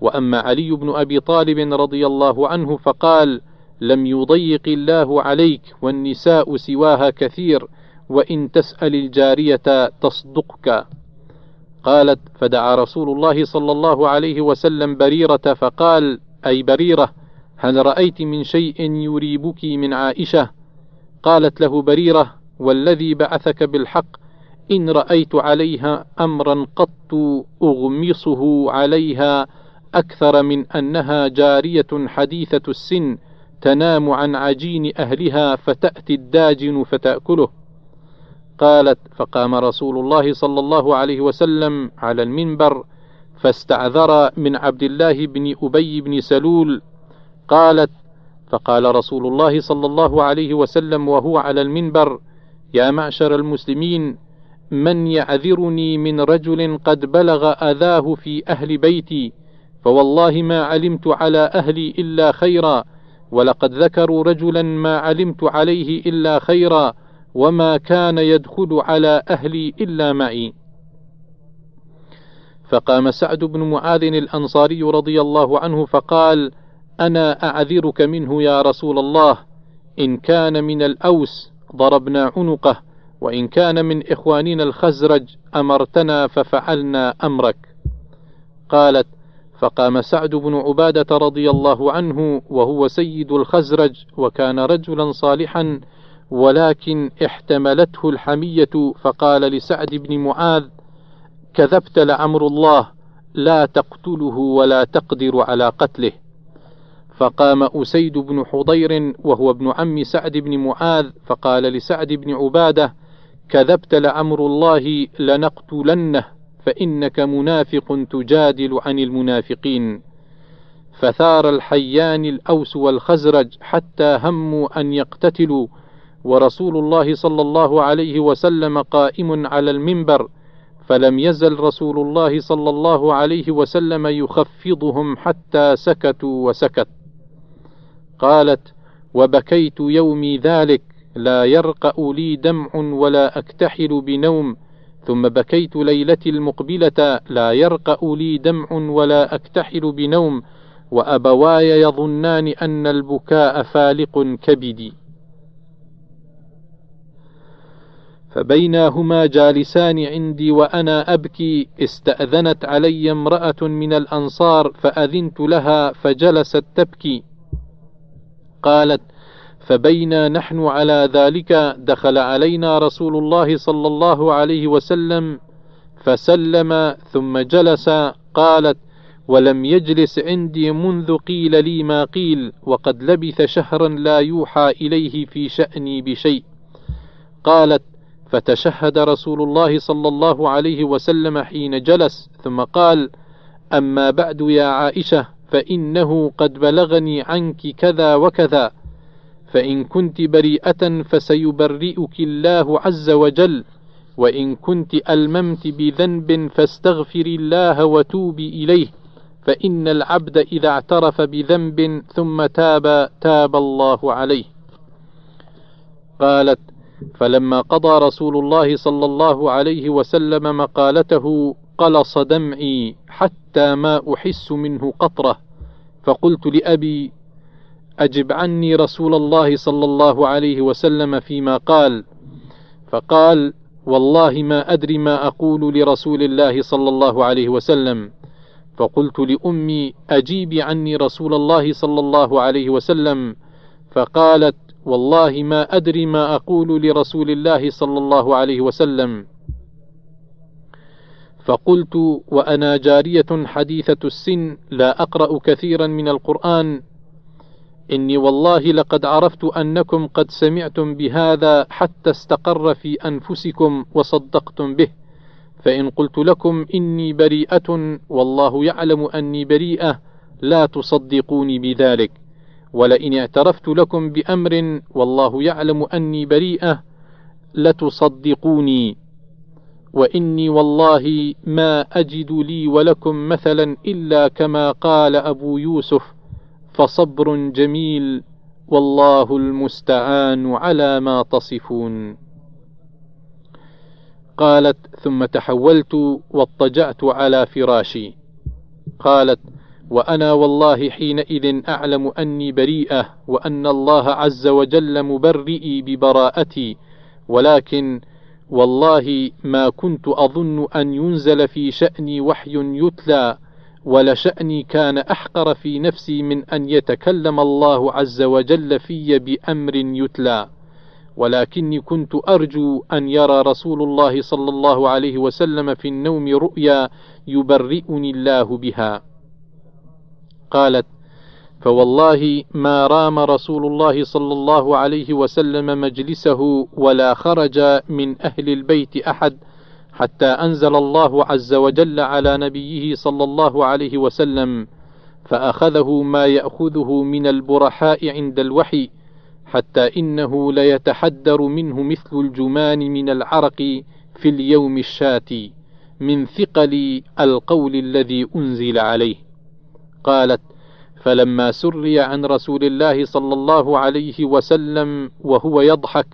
وأما علي بن أبي طالب رضي الله عنه فقال لم يضيق الله عليك والنساء سواها كثير وإن تسأل الجارية تصدقك. قالت فدعا رسول الله صلى الله عليه وسلم بريرة فقال أي بريرة هل رأيت من شيء يريبك من عائشة؟ قالت له بريرة والذي بعثك بالحق إن رأيت عليها أمرا قط أغمصه عليها أكثر من أنها جارية حديثة السن تنام عن عجين أهلها فتأتي الداجن فتأكله. قالت فقام رسول الله صلى الله عليه وسلم على المنبر فاستعذر من عبد الله بن أبي بن سلول. قالت فقال رسول الله صلى الله عليه وسلم وهو على المنبر يا معشر المسلمين من يعذرني من رجل قد بلغ أذاه في أهل بيتي فوالله ما علمت على أهلي إلا خيرا ولقد ذكروا رجلا ما علمت عليه إلا خيرا وما كان يدخل على أهلي إلا معي. فقام سعد بن معاذ الأنصاري رضي الله عنه فقال أنا أعذرك منه يا رسول الله إن كان من الأوس ضربنا عنقه. وإن كان من إخواننا الخزرج أمرتنا ففعلنا أمرك. قالت فقام سعد بن عبادة رضي الله عنه وهو سيد الخزرج وكان رجلا صالحا ولكن احتملته الحمية فقال لسعد بن معاذ كذبت لعمر الله لا تقتله ولا تقدر على قتله. فقام أسيد بن حضير وهو ابن عم سعد بن معاذ فقال لسعد بن عبادة كذبت لعمر الله لنقتلنه فإنك منافق تجادل عن المنافقين. فثار الحيان الأوس والخزرج حتى هموا أن يقتتلوا ورسول الله صلى الله عليه وسلم قائم على المنبر فلم يزل رسول الله صلى الله عليه وسلم يخفضهم حتى سكتوا وسكت. قالت وبكيت يومي ذلك لا يرقأ لي دمع ولا أكتحل بنوم ثم بكيت ليلتي المقبلة لا يرقأ لي دمع ولا أكتحل بنوم وأبواي يظنان أن البكاء فالق كبدي. فبينا هما جالسان عندي وأنا أبكي استأذنت علي امرأة من الأنصار فأذنت لها فجلست تبكي. قالت فبينا نحن على ذلك دخل علينا رسول الله صلى الله عليه وسلم فسلم ثم جلس قالت ولم يجلس عندي منذ قيل لي ما قيل وقد لبث شهرا لا يوحى إليه في شأني بشيء. قالت فتشهد رسول الله صلى الله عليه وسلم حين جلس ثم قال أما بعد يا عائشة فإنه قد بلغني عنك كذا وكذا. فإن كنت بريئة فسيبرئك الله عز وجل وإن كنت ألممت بذنب فاستغفري الله وتوبي إليه فإن العبد إذا اعترف بذنب ثم تاب تاب الله عليه. قالت فلما قضى رسول الله صلى الله عليه وسلم مقالته قلص دمعي حتى ما أحس منه قطرة فقلت لأبي أجب عني رسول الله صلى الله عليه وسلم فيما قال. فقال والله ما أدري ما أقول لرسول الله صلى الله عليه وسلم. فقلت لأمي أجيبي عني رسول الله صلى الله عليه وسلم. فقالت والله ما أدري ما أقول لرسول الله صلى الله عليه وسلم. فقلت وأنا جارية حديثة السن لا أقرأ كثيرا من القرآن. إني والله لقد عرفت أنكم قد سمعتم بهذا حتى استقر في أنفسكم وصدقتم به. فإن قلت لكم إني بريئة والله يعلم أني بريئة لا تصدقوني بذلك. ولئن اعترفت لكم بأمر والله يعلم أني بريئة لتصدقوني. وإني والله ما أجد لي ولكم مثلا إلا كما قال أبو يوسف فصبر جميل والله المستعان على ما تصفون. قالت ثم تحولت واضطجعت على فراشي. قالت وأنا والله حينئذ أعلم أني بريئة وأن الله عز وجل مبرئي ببراءتي ولكن والله ما كنت أظن أن ينزل في شأني وحي يتلى ولشاني كان أحقر في نفسي من أن يتكلم الله عز وجل في بأمر يتلى. ولكني كنت أرجو أن يرى رسول الله صلى الله عليه وسلم في النوم رؤيا يبرئني الله بها. قالت فوالله ما رام رسول الله صلى الله عليه وسلم مجلسه ولا خرج من أهل البيت أحد حتى أنزل الله عز وجل على نبيه صلى الله عليه وسلم فأخذه ما يأخذه من البرحاء عند الوحي حتى إنه ليتحدر منه مثل الجمان من العرق في اليوم الشاتي من ثقل القول الذي أنزل عليه. قالت فلما سري عن رسول الله صلى الله عليه وسلم وهو يضحك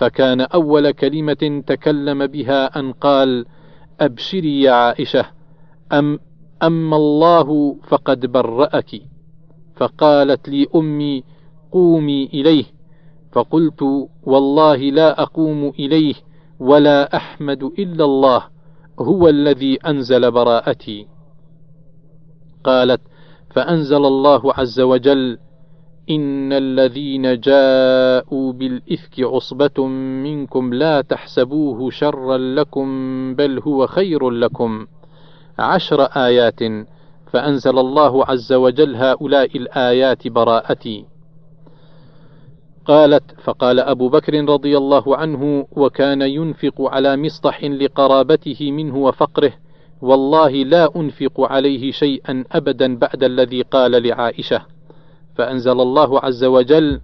فكان أول كلمة تكلم بها أن قال أبشري يا عائشة أم أما الله فقد برأك. فقالت لي أمي قومي إليه. فقلت والله لا أقوم إليه ولا أحمد إلا الله هو الذي أنزل براءتي. قالت فأنزل الله عز وجل ان الذين جاءوا بالافك عصبه منكم لا تحسبوه شرا لكم بل هو خير لكم. عشر ايات فانزل الله عز وجل هؤلاء الايات براءتي. قالت فقال ابو بكر رضي الله عنه وكان ينفق على مصطح لقرابته منه وفقره. والله لا انفق عليه شيئا ابدا بعد الذي قال لعائشه. فأنزل الله عز وجل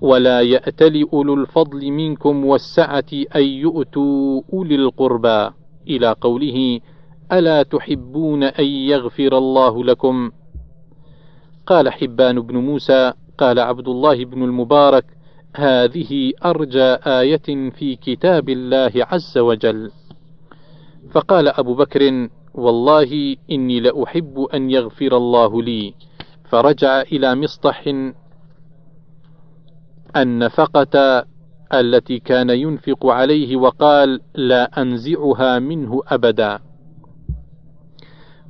ولا يأتل أولو الفضل منكم والسعة أن يؤتوا أولي القربى. إلى قوله ألا تحبون أن يغفر الله لكم؟ قال حبان بن موسى قال عبد الله بن المبارك هذه أرجى آية في كتاب الله عز وجل. فقال أبو بكر والله إني لأحب أن يغفر الله لي. فرجع إلى مصطح النفقة التي كان ينفق عليه وقال لا أنزعها منه أبدا.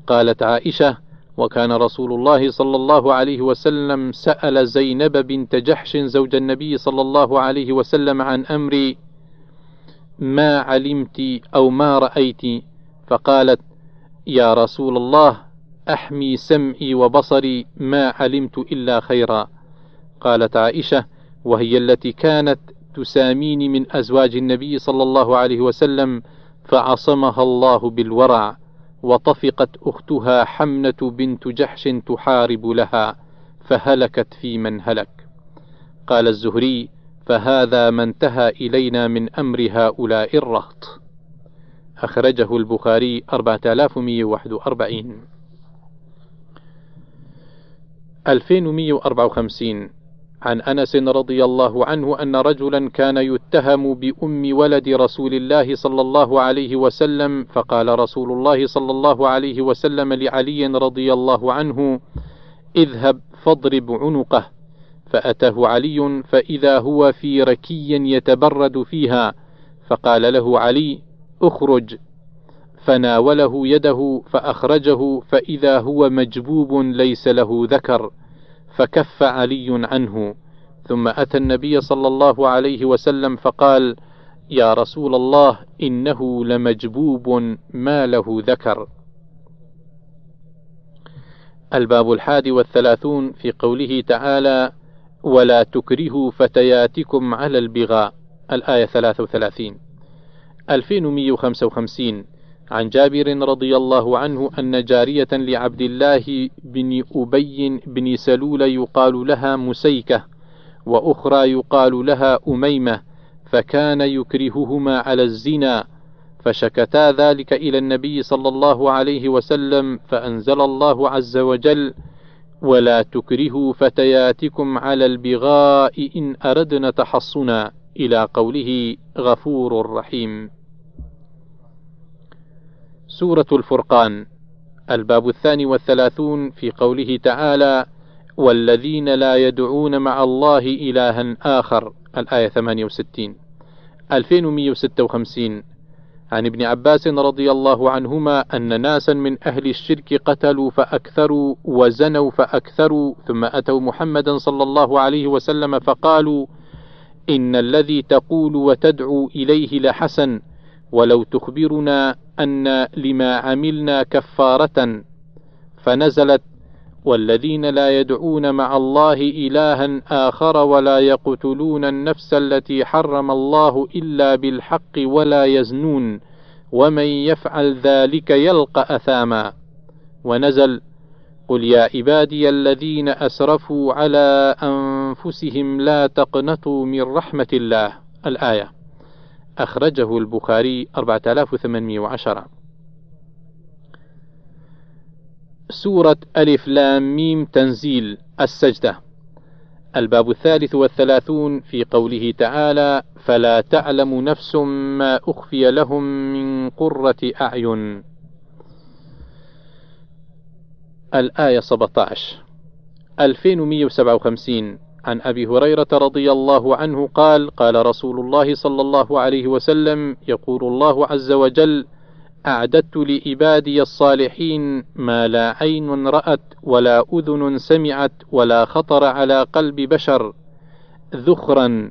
قالت عائشة وكان رسول الله صلى الله عليه وسلم سأل زينب بنت جحش زوج النبي صلى الله عليه وسلم عن أمر ما علمت أو ما رأيت؟ فقالت يا رسول الله أحمي سمعي وبصري ما علمت إلا خيرا. قالت عائشة وهي التي كانت تساميني من أزواج النبي صلى الله عليه وسلم فعصمها الله بالورع وطفقت أختها حمنة بنت جحش تحارب لها فهلكت في من هلك. قال الزهري فهذا ما انتهى إلينا من أمر هؤلاء الرهط. أخرجه البخاري 4141 2154 عن أنس رضي الله عنه أن رجلا كان يتهم بأم ولد رسول الله صلى الله عليه وسلم فقال رسول الله صلى الله عليه وسلم لعلي رضي الله عنه اذهب فاضرب عنقه. فأتاه علي فإذا هو في ركي يتبرد فيها فقال له علي اخرج. فناوله يده فأخرجه فإذا هو مجبوب ليس له ذكر فكف علي عنه. ثم أتى النبي صلى الله عليه وسلم فقال يا رسول الله إنه لمجبوب ما له ذكر. الباب الحادي والثلاثون في قوله تعالى ولا تكرهوا فتياتكم على البغاء. الآية 33 2155 عن جابر رضي الله عنه أن جارية لعبد الله بن أبي بن سلول يقال لها مسيكة وأخرى يقال لها أميمة فكان يكرههما على الزنا فشكتا ذلك إلى النبي صلى الله عليه وسلم فأنزل الله عز وجل ولا تكرهوا فتياتكم على البغاء إن أردنا تحصنا إلى قوله غفور رحيم سورة الفرقان الباب الثاني والثلاثون في قوله تعالى والذين لا يدعون مع الله إلها آخر الآية 68 2156 عن ابن عباس رضي الله عنهما أن ناسا من أهل الشرك قتلوا فأكثروا وزنوا فأكثروا ثم أتوا محمدا صلى الله عليه وسلم فقالوا إن الذي تقول وتدعو إليه لحسن ولو تخبرنا أن لما عملنا كفارة فنزلت والذين لا يدعون مع الله إلها آخر ولا يقتلون النفس التي حرم الله إلا بالحق ولا يزنون ومن يفعل ذلك يلقى أثاما ونزل قل يا عبادي الذين أسرفوا على أنفسهم لا تقنطوا من رحمة الله الآية أخرجه البخاري 4810 سورة ألف لام ميم تنزيل السجدة. الباب الثالث والثلاثون في قوله تعالى فلا تعلم نفس ما أخفي لهم من قرة أعين الآية 17 2157 عن أبي هريرة رضي الله عنه قال قال رسول الله صلى الله عليه وسلم يقول الله عز وجل أعددت لعبادي الصالحين ما لا عين رأت ولا أذن سمعت ولا خطر على قلب بشر. ذخرا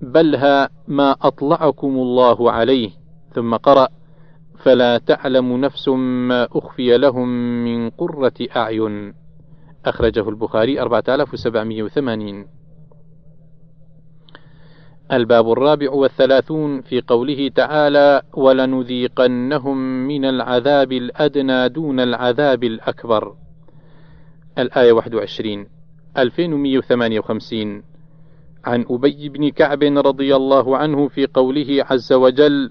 بلها ما أطلعكم الله عليه. ثم قرأ فلا تعلم نفس ما أخفي لهم من قرة أعين. أخرجه البخاري 4780 الباب الرابع والثلاثون في قوله تعالى ولنذيقنهم من العذاب الأدنى دون العذاب الأكبر الآية 21 2158 عن أبي بن كعب رضي الله عنه في قوله عز وجل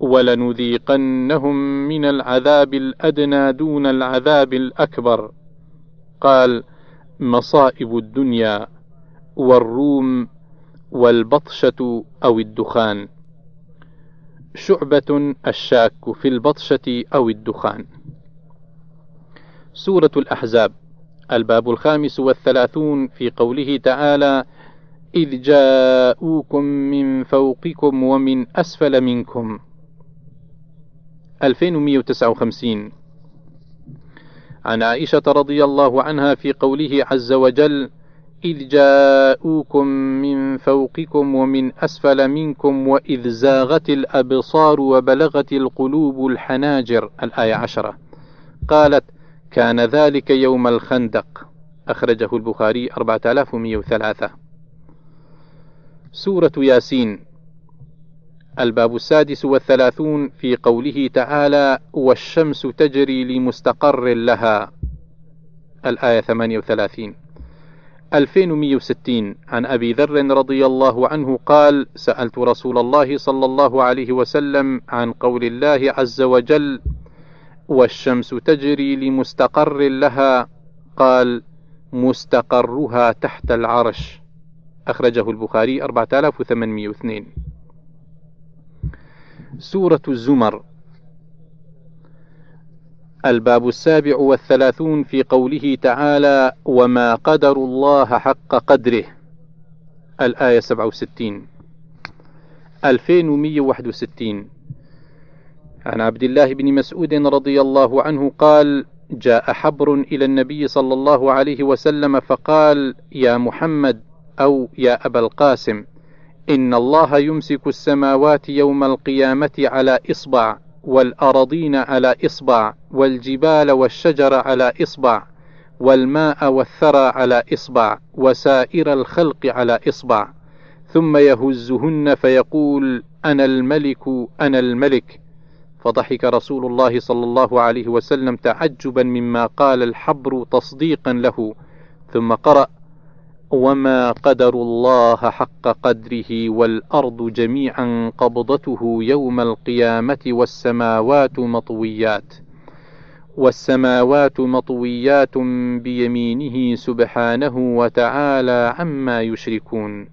ولنذيقنهم من العذاب الأدنى دون العذاب الأكبر قال مصائب الدنيا والروم والبطشة أو الدخان. شعبة الشاك في البطشة أو الدخان. سورة الأحزاب. الباب الخامس والثلاثون في قوله تعالى إذ جاءوكم من فوقكم ومن أسفل منكم. 2159 عن عائشة رضي الله عنها في قوله عز وجل إذ جاءوكم من فوقكم ومن أسفل منكم وإذ زاغت الأبصار وبلغت القلوب الحناجر الآية عشرة. قالت كان ذلك يوم الخندق أخرجه البخاري 4103 سورة ياسين. الباب السادس والثلاثون في قوله تعالى والشمس تجري لمستقر لها الآية 38 2160 عن أبي ذر رضي الله عنه قال سألت رسول الله صلى الله عليه وسلم عن قول الله عز وجل والشمس تجري لمستقر لها قال مستقرها تحت العرش أخرجه البخاري 4802 سورة الزمر. الباب السابع والثلاثون في قوله تعالى وما قدر الله حق قدره الآية 67 2161 عن عبد الله بن مسعود رضي الله عنه قال جاء حبر إلى النبي صلى الله عليه وسلم فقال يا محمد أو يا أبا القاسم إن الله يمسك السماوات يوم القيامة على إصبع والأراضين على إصبع والجبال والشجر على إصبع والماء والثرى على إصبع وسائر الخلق على إصبع. ثم يهزهن فيقول أنا الملك أنا الملك. فضحك رسول الله صلى الله عليه وسلم تعجبا مما قال الحبر تصديقا له. ثم قرأ وما قدر الله حق قدره والأرض جميعا قبضته يوم القيامة والسماوات مطويات والسماوات مطويات بيمينه سبحانه وتعالى عما يشركون.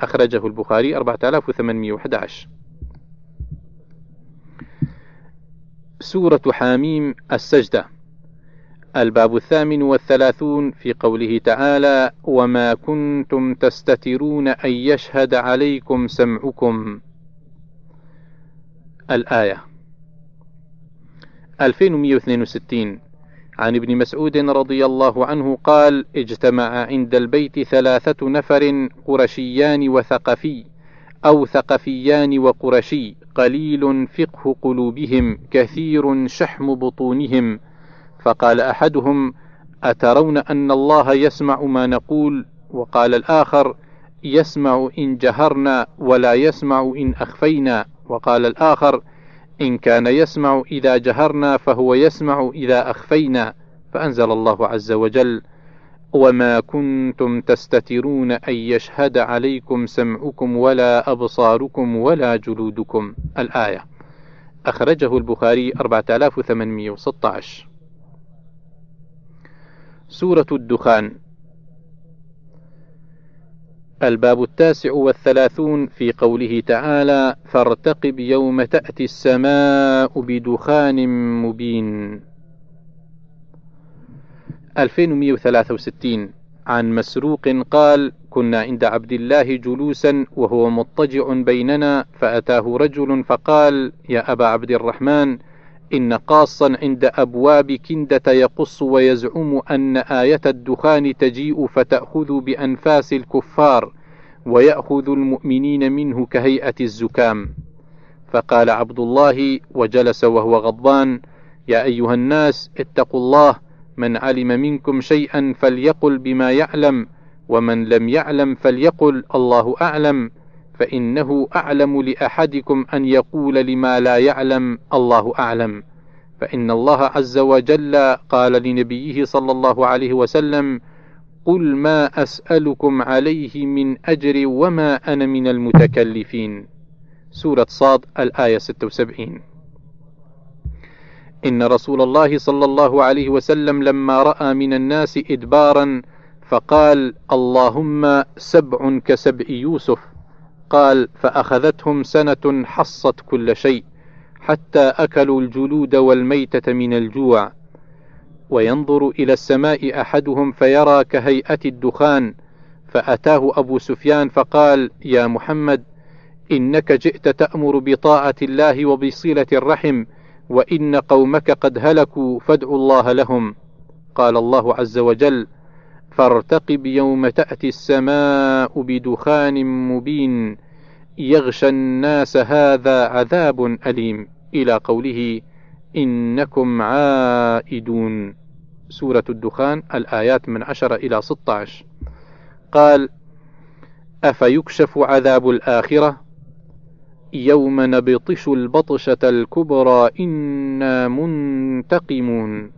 أخرجه البخاري 4811 سورة حاميم السجدة. الباب الثامن والثلاثون في قوله تعالى وما كنتم تستترون أن يشهد عليكم سمعكم. الآية. 2162 عن ابن مسعود رضي الله عنه قال اجتمع عند البيت ثلاثة نفر قرشيان وثقفي أو ثقفيان وقرشي قليل فقه قلوبهم كثير شحم بطونهم فقال أحدهم أترون أن الله يسمع ما نقول؟ وقال الآخر يسمع إن جهرنا ولا يسمع إن أخفينا. وقال الآخر إن كان يسمع إذا جهرنا فهو يسمع إذا أخفينا. فأنزل الله عز وجل وما كنتم تستترون أن يشهد عليكم سمعكم ولا أبصاركم ولا جلودكم. الآية. أخرجه البخاري 4816 سورة الدخان. الباب التاسع والثلاثون في قوله تعالى فارتقب يوم تأتي السماء بدخان مبين 2163 عن مسروق قال كنا عند عبد الله جلوسا وهو مضطجع بيننا فأتاه رجل فقال يا أبا عبد الرحمن إن قاصا عند أبواب كندة يقص ويزعم أن آية الدخان تجيء فتأخذ بأنفاس الكفار ويأخذ المؤمنين منه كهيئة الزكام. فقال عبد الله وجلس وهو غضبان يا أيها الناس اتقوا الله من علم منكم شيئا فليقل بما يعلم ومن لم يعلم فليقل الله أعلم. فإنه أعلم لأحدكم أن يقول لما لا يعلم الله أعلم. فإن الله عز وجل قال لنبيه صلى الله عليه وسلم قل ما أسألكم عليه من أجر وما أنا من المتكلفين. سورة صاد الآية 76 إن رسول الله صلى الله عليه وسلم لما رأى من الناس إدبارا فقال اللهم سبع كسبع يوسف. قال فأخذتهم سنة حصت كل شيء حتى أكلوا الجلود والميتة من الجوع. وينظر إلى السماء أحدهم فيرى كهيئة الدخان فأتاه أبو سفيان فقال يا محمد إنك جئت تأمر بطاعة الله وبصلة الرحم وإن قومك قد هلكوا فادعوا الله لهم. قال الله عز وجل فارتقب يوم تأتي السماء بدخان مبين. يغشى الناس هذا عذاب أليم. إلى قوله إنكم عائدون. سورة الدخان الآيات من عشر إلى ستة عشر. قال أفيكشف عذاب الآخرة؟ يوم نبطش البطشة الكبرى إنا منتقمون.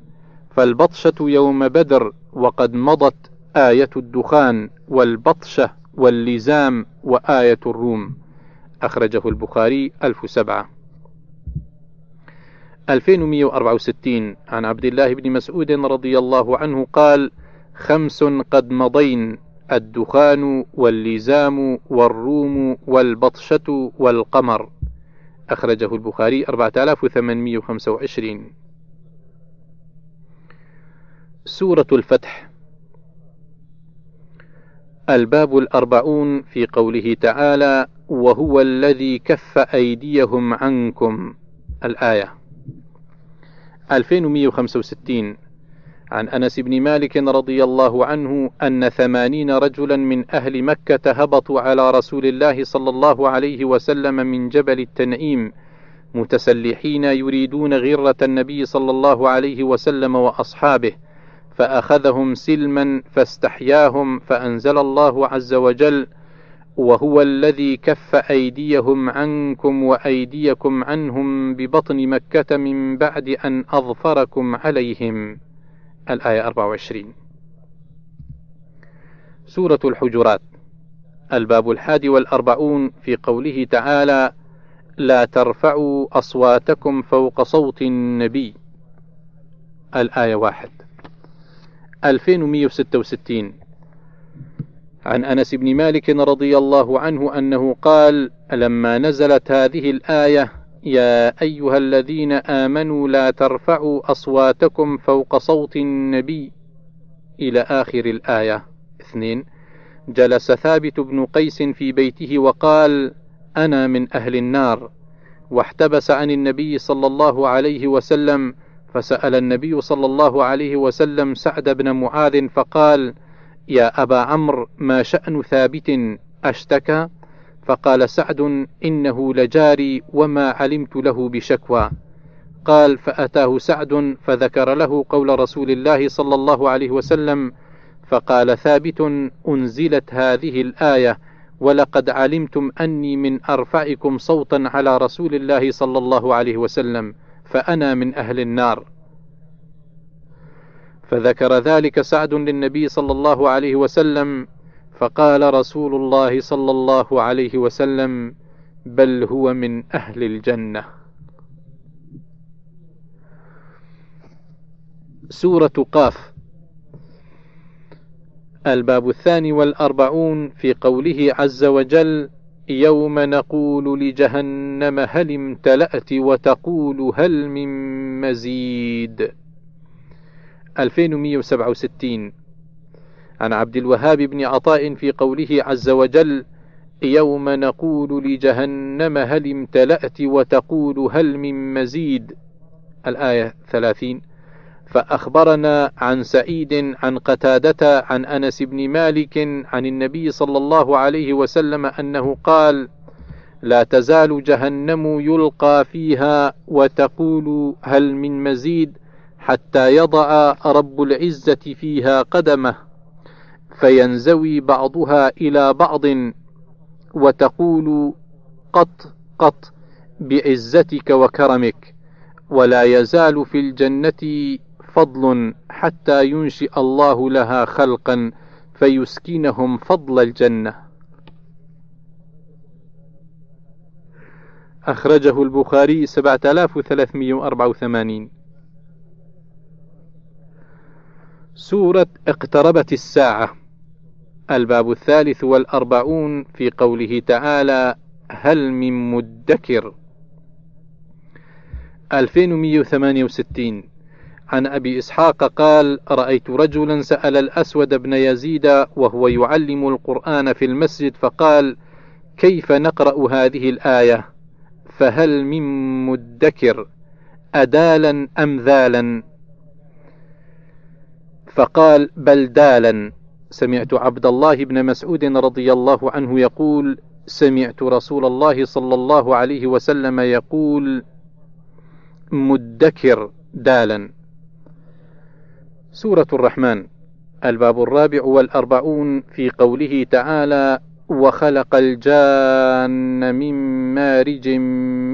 فالبطشة يوم بدر وقد مضت آية الدخان والبطشة واللزام وآية الروم. أخرجه البخاري 1007 2164 عن عبد الله بن مسعود رضي الله عنه قال خمس قد مضين الدخان واللزام والروم والبطشة والقمر. أخرجه البخاري 4825 سورة الفتح. الباب الأربعون في قوله تعالى وهو الذي كف أيديهم عنكم. الآية. 2165 عن أنس بن مالك رضي الله عنه أن ثمانين رجلا من أهل مكة هبطوا على رسول الله صلى الله عليه وسلم من جبل التنعيم متسلحين يريدون غرة النبي صلى الله عليه وسلم وأصحابه. فأخذهم سلما فاستحياهم فأنزل الله عز وجل وهو الذي كف أيديهم عنكم وأيديكم عنهم ببطن مكة من بعد أن أظفركم عليهم. الآية 24 سورة الحجرات. الباب الحادي والأربعون في قوله تعالى لا ترفعوا أصواتكم فوق صوت النبي الآية واحد. 2166 عن أنس بن مالك رضي الله عنه أنه قال لما نزلت هذه الآية يا أيها الذين آمنوا لا ترفعوا أصواتكم فوق صوت النبي. إلى آخر الآية. اثنين. جلس ثابت بن قيس في بيته وقال أنا من أهل النار. واحتبس عن النبي صلى الله عليه وسلم فسأل النبي صلى الله عليه وسلم سعد بن معاذ فقال يا أبا عمرو ما شأن ثابت أشتكى فقال سعد إنه لجاري وما علمت له بشكوى. قال فأتاه سعد فذكر له قول رسول الله صلى الله عليه وسلم فقال ثابت أنزلت هذه الآية ولقد علمتم أني من أرفعكم صوتا على رسول الله صلى الله عليه وسلم. فأنا من أهل النار. فذكر ذلك سعد للنبي صلى الله عليه وسلم فقال رسول الله صلى الله عليه وسلم بل هو من أهل الجنة. سورة قاف. الباب الثاني والأربعون في قوله عز وجل يوم نقول لجهنم هل امتلأت وتقول هل من مزيد. 2167 عن عبد الوهاب بن عطاء في قوله عز وجل يوم نقول لجهنم هل امتلأت وتقول هل من مزيد. الآية 30 فأخبرنا عن سعيد عن قتادة عن أنس بن مالك عن النبي صلى الله عليه وسلم أنه قال: لا تزال جهنم يلقى فيها وتقول هل من مزيد حتى يضع رب العزة فيها قدمه فينزوي بعضها إلى بعض وتقول قط قط بعزتك وكرمك ولا يزال في الجنة فضل حتى ينشئ الله لها خلقا فيسكنهم فضل الجنة. أخرجه البخاري 7384 سورة اقتربت الساعة. الباب الثالث والأربعون في قوله تعالى هل من مدكر. 2168 عن أبي إسحاق قال رأيت رجلا سأل الأسود بن يزيد وهو يعلم القرآن في المسجد فقال كيف نقرأ هذه الآية؟ فهل من مدكر أدالا أم ذالا؟ فقال بل دالا. سمعت عبد الله بن مسعود رضي الله عنه يقول سمعت رسول الله صلى الله عليه وسلم يقول مدكر دالا. سورة الرحمن. الباب الرابع والأربعون في قوله تعالى وخلق الجان من مارج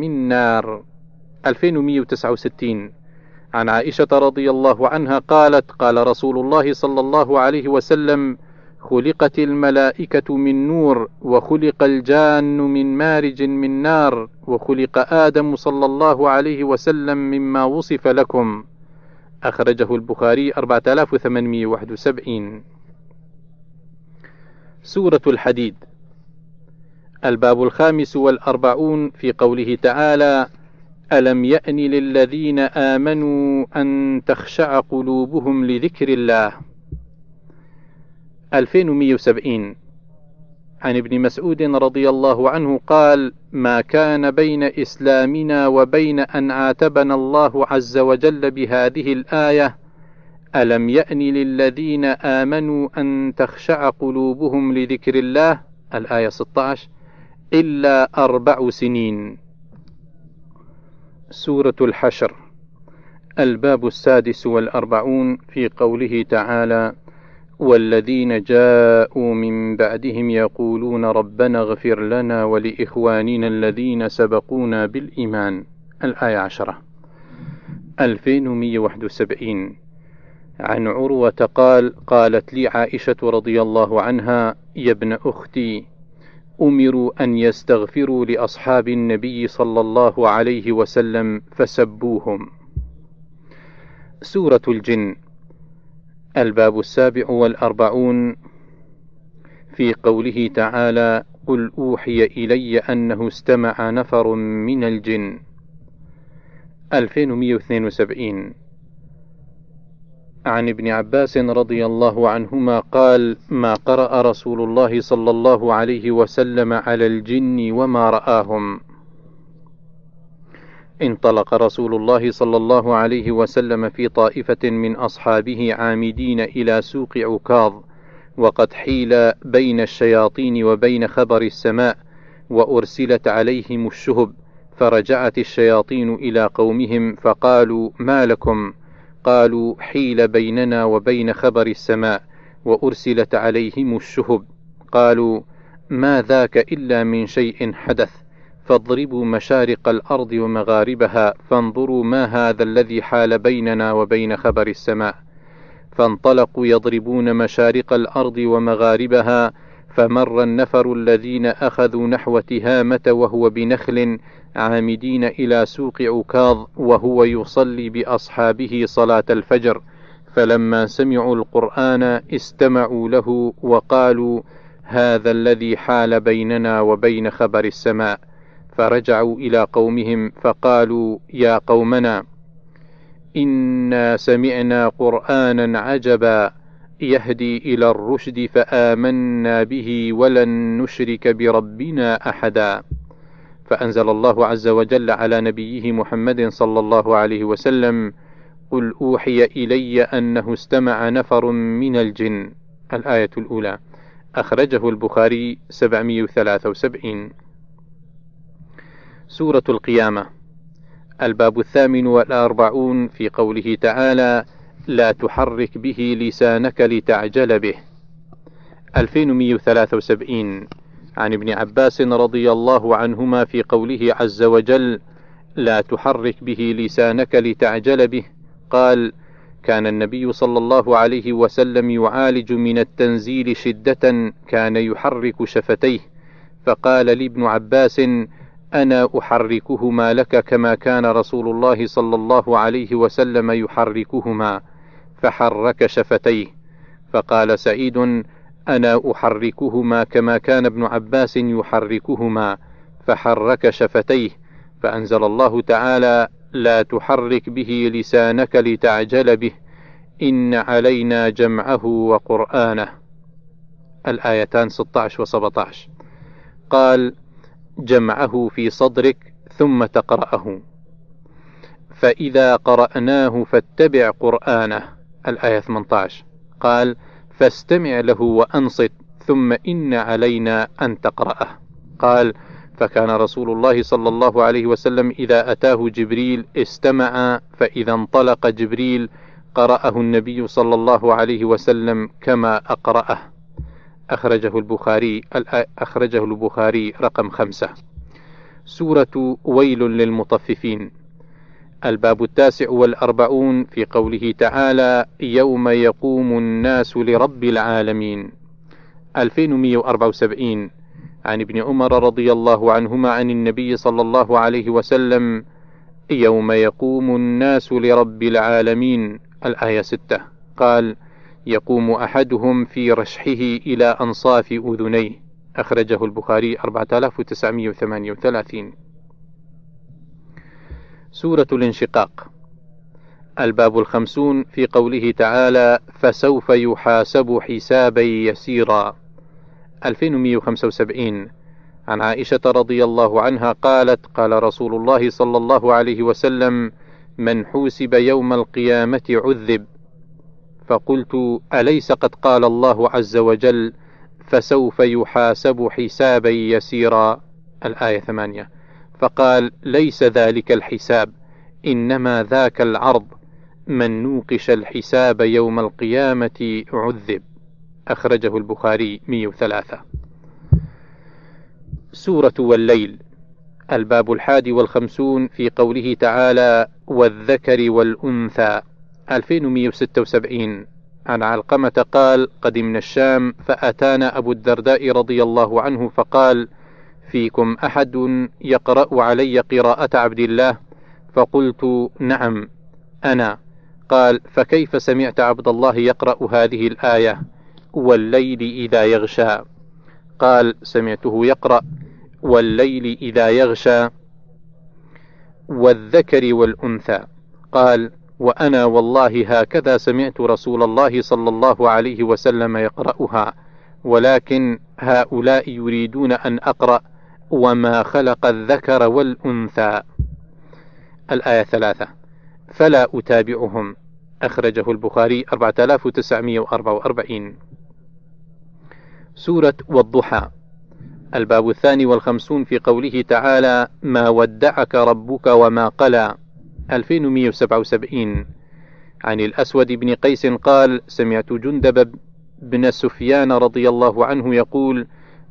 من نار 2169 عن عائشة رضي الله عنها قالت قال رسول الله صلى الله عليه وسلم خلقت الملائكة من نور وخلق الجان من مارج من نار وخلق آدم صلى الله عليه وسلم مما وصف لكم أخرجه البخاري 4871 سورة الحديد. الباب الخامس والأربعون في قوله تعالى ألم يأن للذين آمنوا أن تخشع قلوبهم لذكر الله؟ 2170 عن ابن مسعود رضي الله عنه قال ما كان بين إسلامنا وبين أن عاتبنا الله عز وجل بهذه الآية ألم يأن للذين آمنوا أن تخشع قلوبهم لذكر الله؟ الآية 16 إلا أربع سنين. سورة الحشر الباب السادس والأربعون في قوله تعالى والذين جاءوا من بعدهم يقولون ربنا اغفر لنا ولإخواننا الذين سبقونا بالإيمان. الآية عشرة. 2171 عن عروة قال قالت لي عائشة رضي الله عنها يا ابن أختي أمروا أن يستغفروا لأصحاب النبي صلى الله عليه وسلم فسبوهم. سورة الجن. الباب السابع والأربعون في قوله تعالى: قل أوحي إلي أنه استمع نفر من الجن. 2172 عن ابن عباس رضي الله عنهما قال ما قرأ رسول الله صلى الله عليه وسلم على الجن وما رآهم؟ انطلق رسول الله صلى الله عليه وسلم في طائفة من أصحابه عامدين إلى سوق عكاظ وقد حيل بين الشياطين وبين خبر السماء وأرسلت عليهم الشهب فرجعت الشياطين إلى قومهم فقالوا ما لكم؟ قالوا حيل بيننا وبين خبر السماء وأرسلت عليهم الشهب قالوا ما ذاك إلا من شيء حدث. فاضربوا مشارق الأرض ومغاربها فانظروا ما هذا الذي حال بيننا وبين خبر السماء. فانطلقوا يضربون مشارق الأرض ومغاربها فمر النفر الذين أخذوا نحو تهامة وهو بنخل عامدين إلى سوق عكاظ وهو يصلي بأصحابه صلاة الفجر. فلما سمعوا القرآن استمعوا له وقالوا هذا الذي حال بيننا وبين خبر السماء. فرجعوا إلى قومهم فقالوا يا قومنا إنا سمعنا قرآنا عجبا يهدي إلى الرشد فآمنا به ولن نشرك بربنا أحدا. فأنزل الله عز وجل على نبيه محمد صلى الله عليه وسلم قل أوحي إلي أنه استمع نفر من الجن. الآية الأولى. أخرجه البخاري 773 سورة القيامة. الباب الثامن والأربعون في قوله تعالى لا تحرك به لسانك لتعجل به 2173 عن ابن عباس رضي الله عنهما في قوله عز وجل لا تحرك به لسانك لتعجل به قال كان النبي صلى الله عليه وسلم يعالج من التنزيل شدة كان يحرك شفتيه فقال لي ابن عباس أنا أحركهما لك كما كان رسول الله صلى الله عليه وسلم يحركهما. فحرك شفتيه. فقال سعيد أنا أحركهما كما كان ابن عباس يحركهما. فحرك شفتيه. فأنزل الله تعالى لا تحرك به لسانك لتعجل به. إن علينا جمعه وقرآنه. الآيتان 16 و 17 قال جمعه في صدرك ثم تقرأه. فإذا قرأناه فاتبع قرآنه. الآية 18 قال فاستمع له وأنصت ثم إن علينا أن تقرأه. قال فكان رسول الله صلى الله عليه وسلم إذا أتاه جبريل استمع فإذا انطلق جبريل قرأه النبي صلى الله عليه وسلم كما أقرأه. أخرجه البخاري أخرجه البخاري رقم خمسة. سورة ويل للمطففين. الباب التاسع والأربعون في قوله تعالى يوم يقوم الناس لرب العالمين. 2174 عن ابن عمر رضي الله عنهما عن النبي صلى الله عليه وسلم يوم يقوم الناس لرب العالمين. الآية ستة. قال يقوم أحدهم في رشحه إلى أنصاف أذنيه. أخرجه البخاري 4938 سورة الانشقاق. الباب الخمسون في قوله تعالى فسوف يحاسب حسابا يسيرا 2175 عن عائشة رضي الله عنها قالت قال رسول الله صلى الله عليه وسلم من حوسب يوم القيامة عذب فقلت أليس قد قال الله عز وجل فسوف يحاسب حسابا يسيرا؟ الآية ثمانية. فقال ليس ذلك الحساب إنما ذاك العرض من نوقش الحساب يوم القيامة عذب. أخرجه البخاري 103 سورة والليل. الباب الحادي والخمسون في قوله تعالى والذكر والأنثى. 2176 عن علقمة قال قدمنا الشام فأتانا أبو الدرداء رضي الله عنه فقال فيكم أحد يقرأ علي قراءة عبد الله؟ فقلت نعم أنا. قال فكيف سمعت عبد الله يقرأ هذه الآية؟ والليل إذا يغشى. قال سمعته يقرأ والليل إذا يغشى والذكر والأنثى. قال وأنا والله هكذا سمعت رسول الله صلى الله عليه وسلم يقرأها ولكن هؤلاء يريدون أن أقرأ وما خلق الذكر والأنثى. الآية ثلاثة فلا أتابعهم. أخرجه البخاري 4944 سورة والضحى. الباب الثاني والخمسون في قوله تعالى ما ودعك ربك وما قلى. 2177 عن الأسود بن قيس قال سمعت جندب بن سفيان رضي الله عنه يقول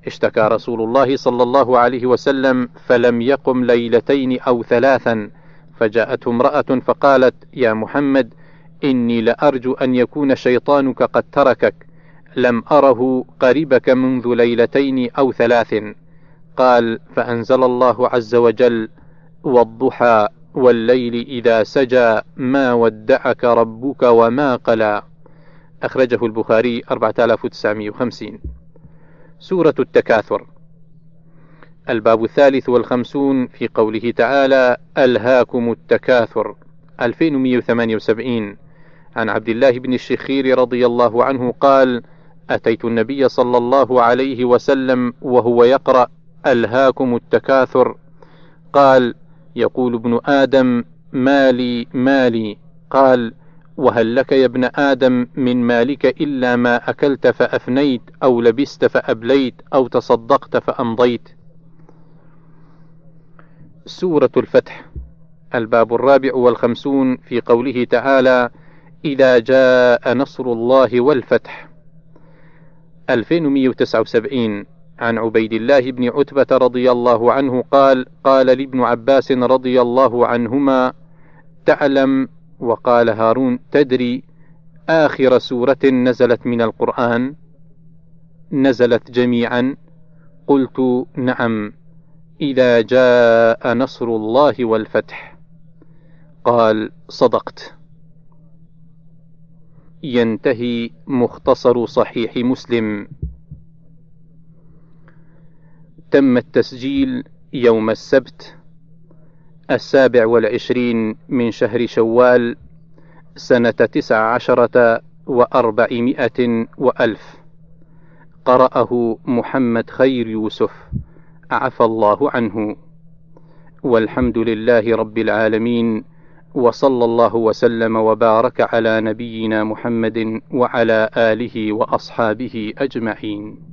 اشتكى رسول الله صلى الله عليه وسلم فلم يقم ليلتين أو ثلاثا. فجاءته امرأة فقالت يا محمد إني لأرجو أن يكون شيطانك قد تركك. لم أره قربك منذ ليلتين أو ثلاث. قال فأنزل الله عز وجل والضحى والليل إذا سجى ما ودعك ربك وما قلى. أخرجه البخاري 4950 سورة التكاثر. الباب الثالث والخمسون في قوله تعالى ألهاكم التكاثر. 2178 عن عبد الله بن الشخير رضي الله عنه قال أتيت النبي صلى الله عليه وسلم وهو يقرأ ألهاكم التكاثر. قال يقول ابن آدم مالي مالي. قال وهل لك يا ابن آدم من مالك إلا ما أكلت فأفنيت أو لبست فأبليت أو تصدقت فأمضيت؟ سورة الفتح الباب الرابع والخمسون في قوله تعالى إذا جاء نصر الله والفتح. 2179 عن عبيد الله بن عتبة رضي الله عنه قال قال لابن عباس رضي الله عنهما تعلم وقال هارون تدري آخر سورة نزلت من القرآن؟ نزلت جميعا؟ قلت نعم إذا جاء نصر الله والفتح. قال صدقت. ينتهي مختصر صحيح مسلم. تم التسجيل يوم السبت السابع والعشرين من شهر شوال سنة تسع عشرة وأربعمائة وألف. قرأه محمد خير يوسف. عفى الله عنه. والحمد لله رب العالمين وصلى الله وسلم وبارك على نبينا محمد وعلى آله وأصحابه أجمعين.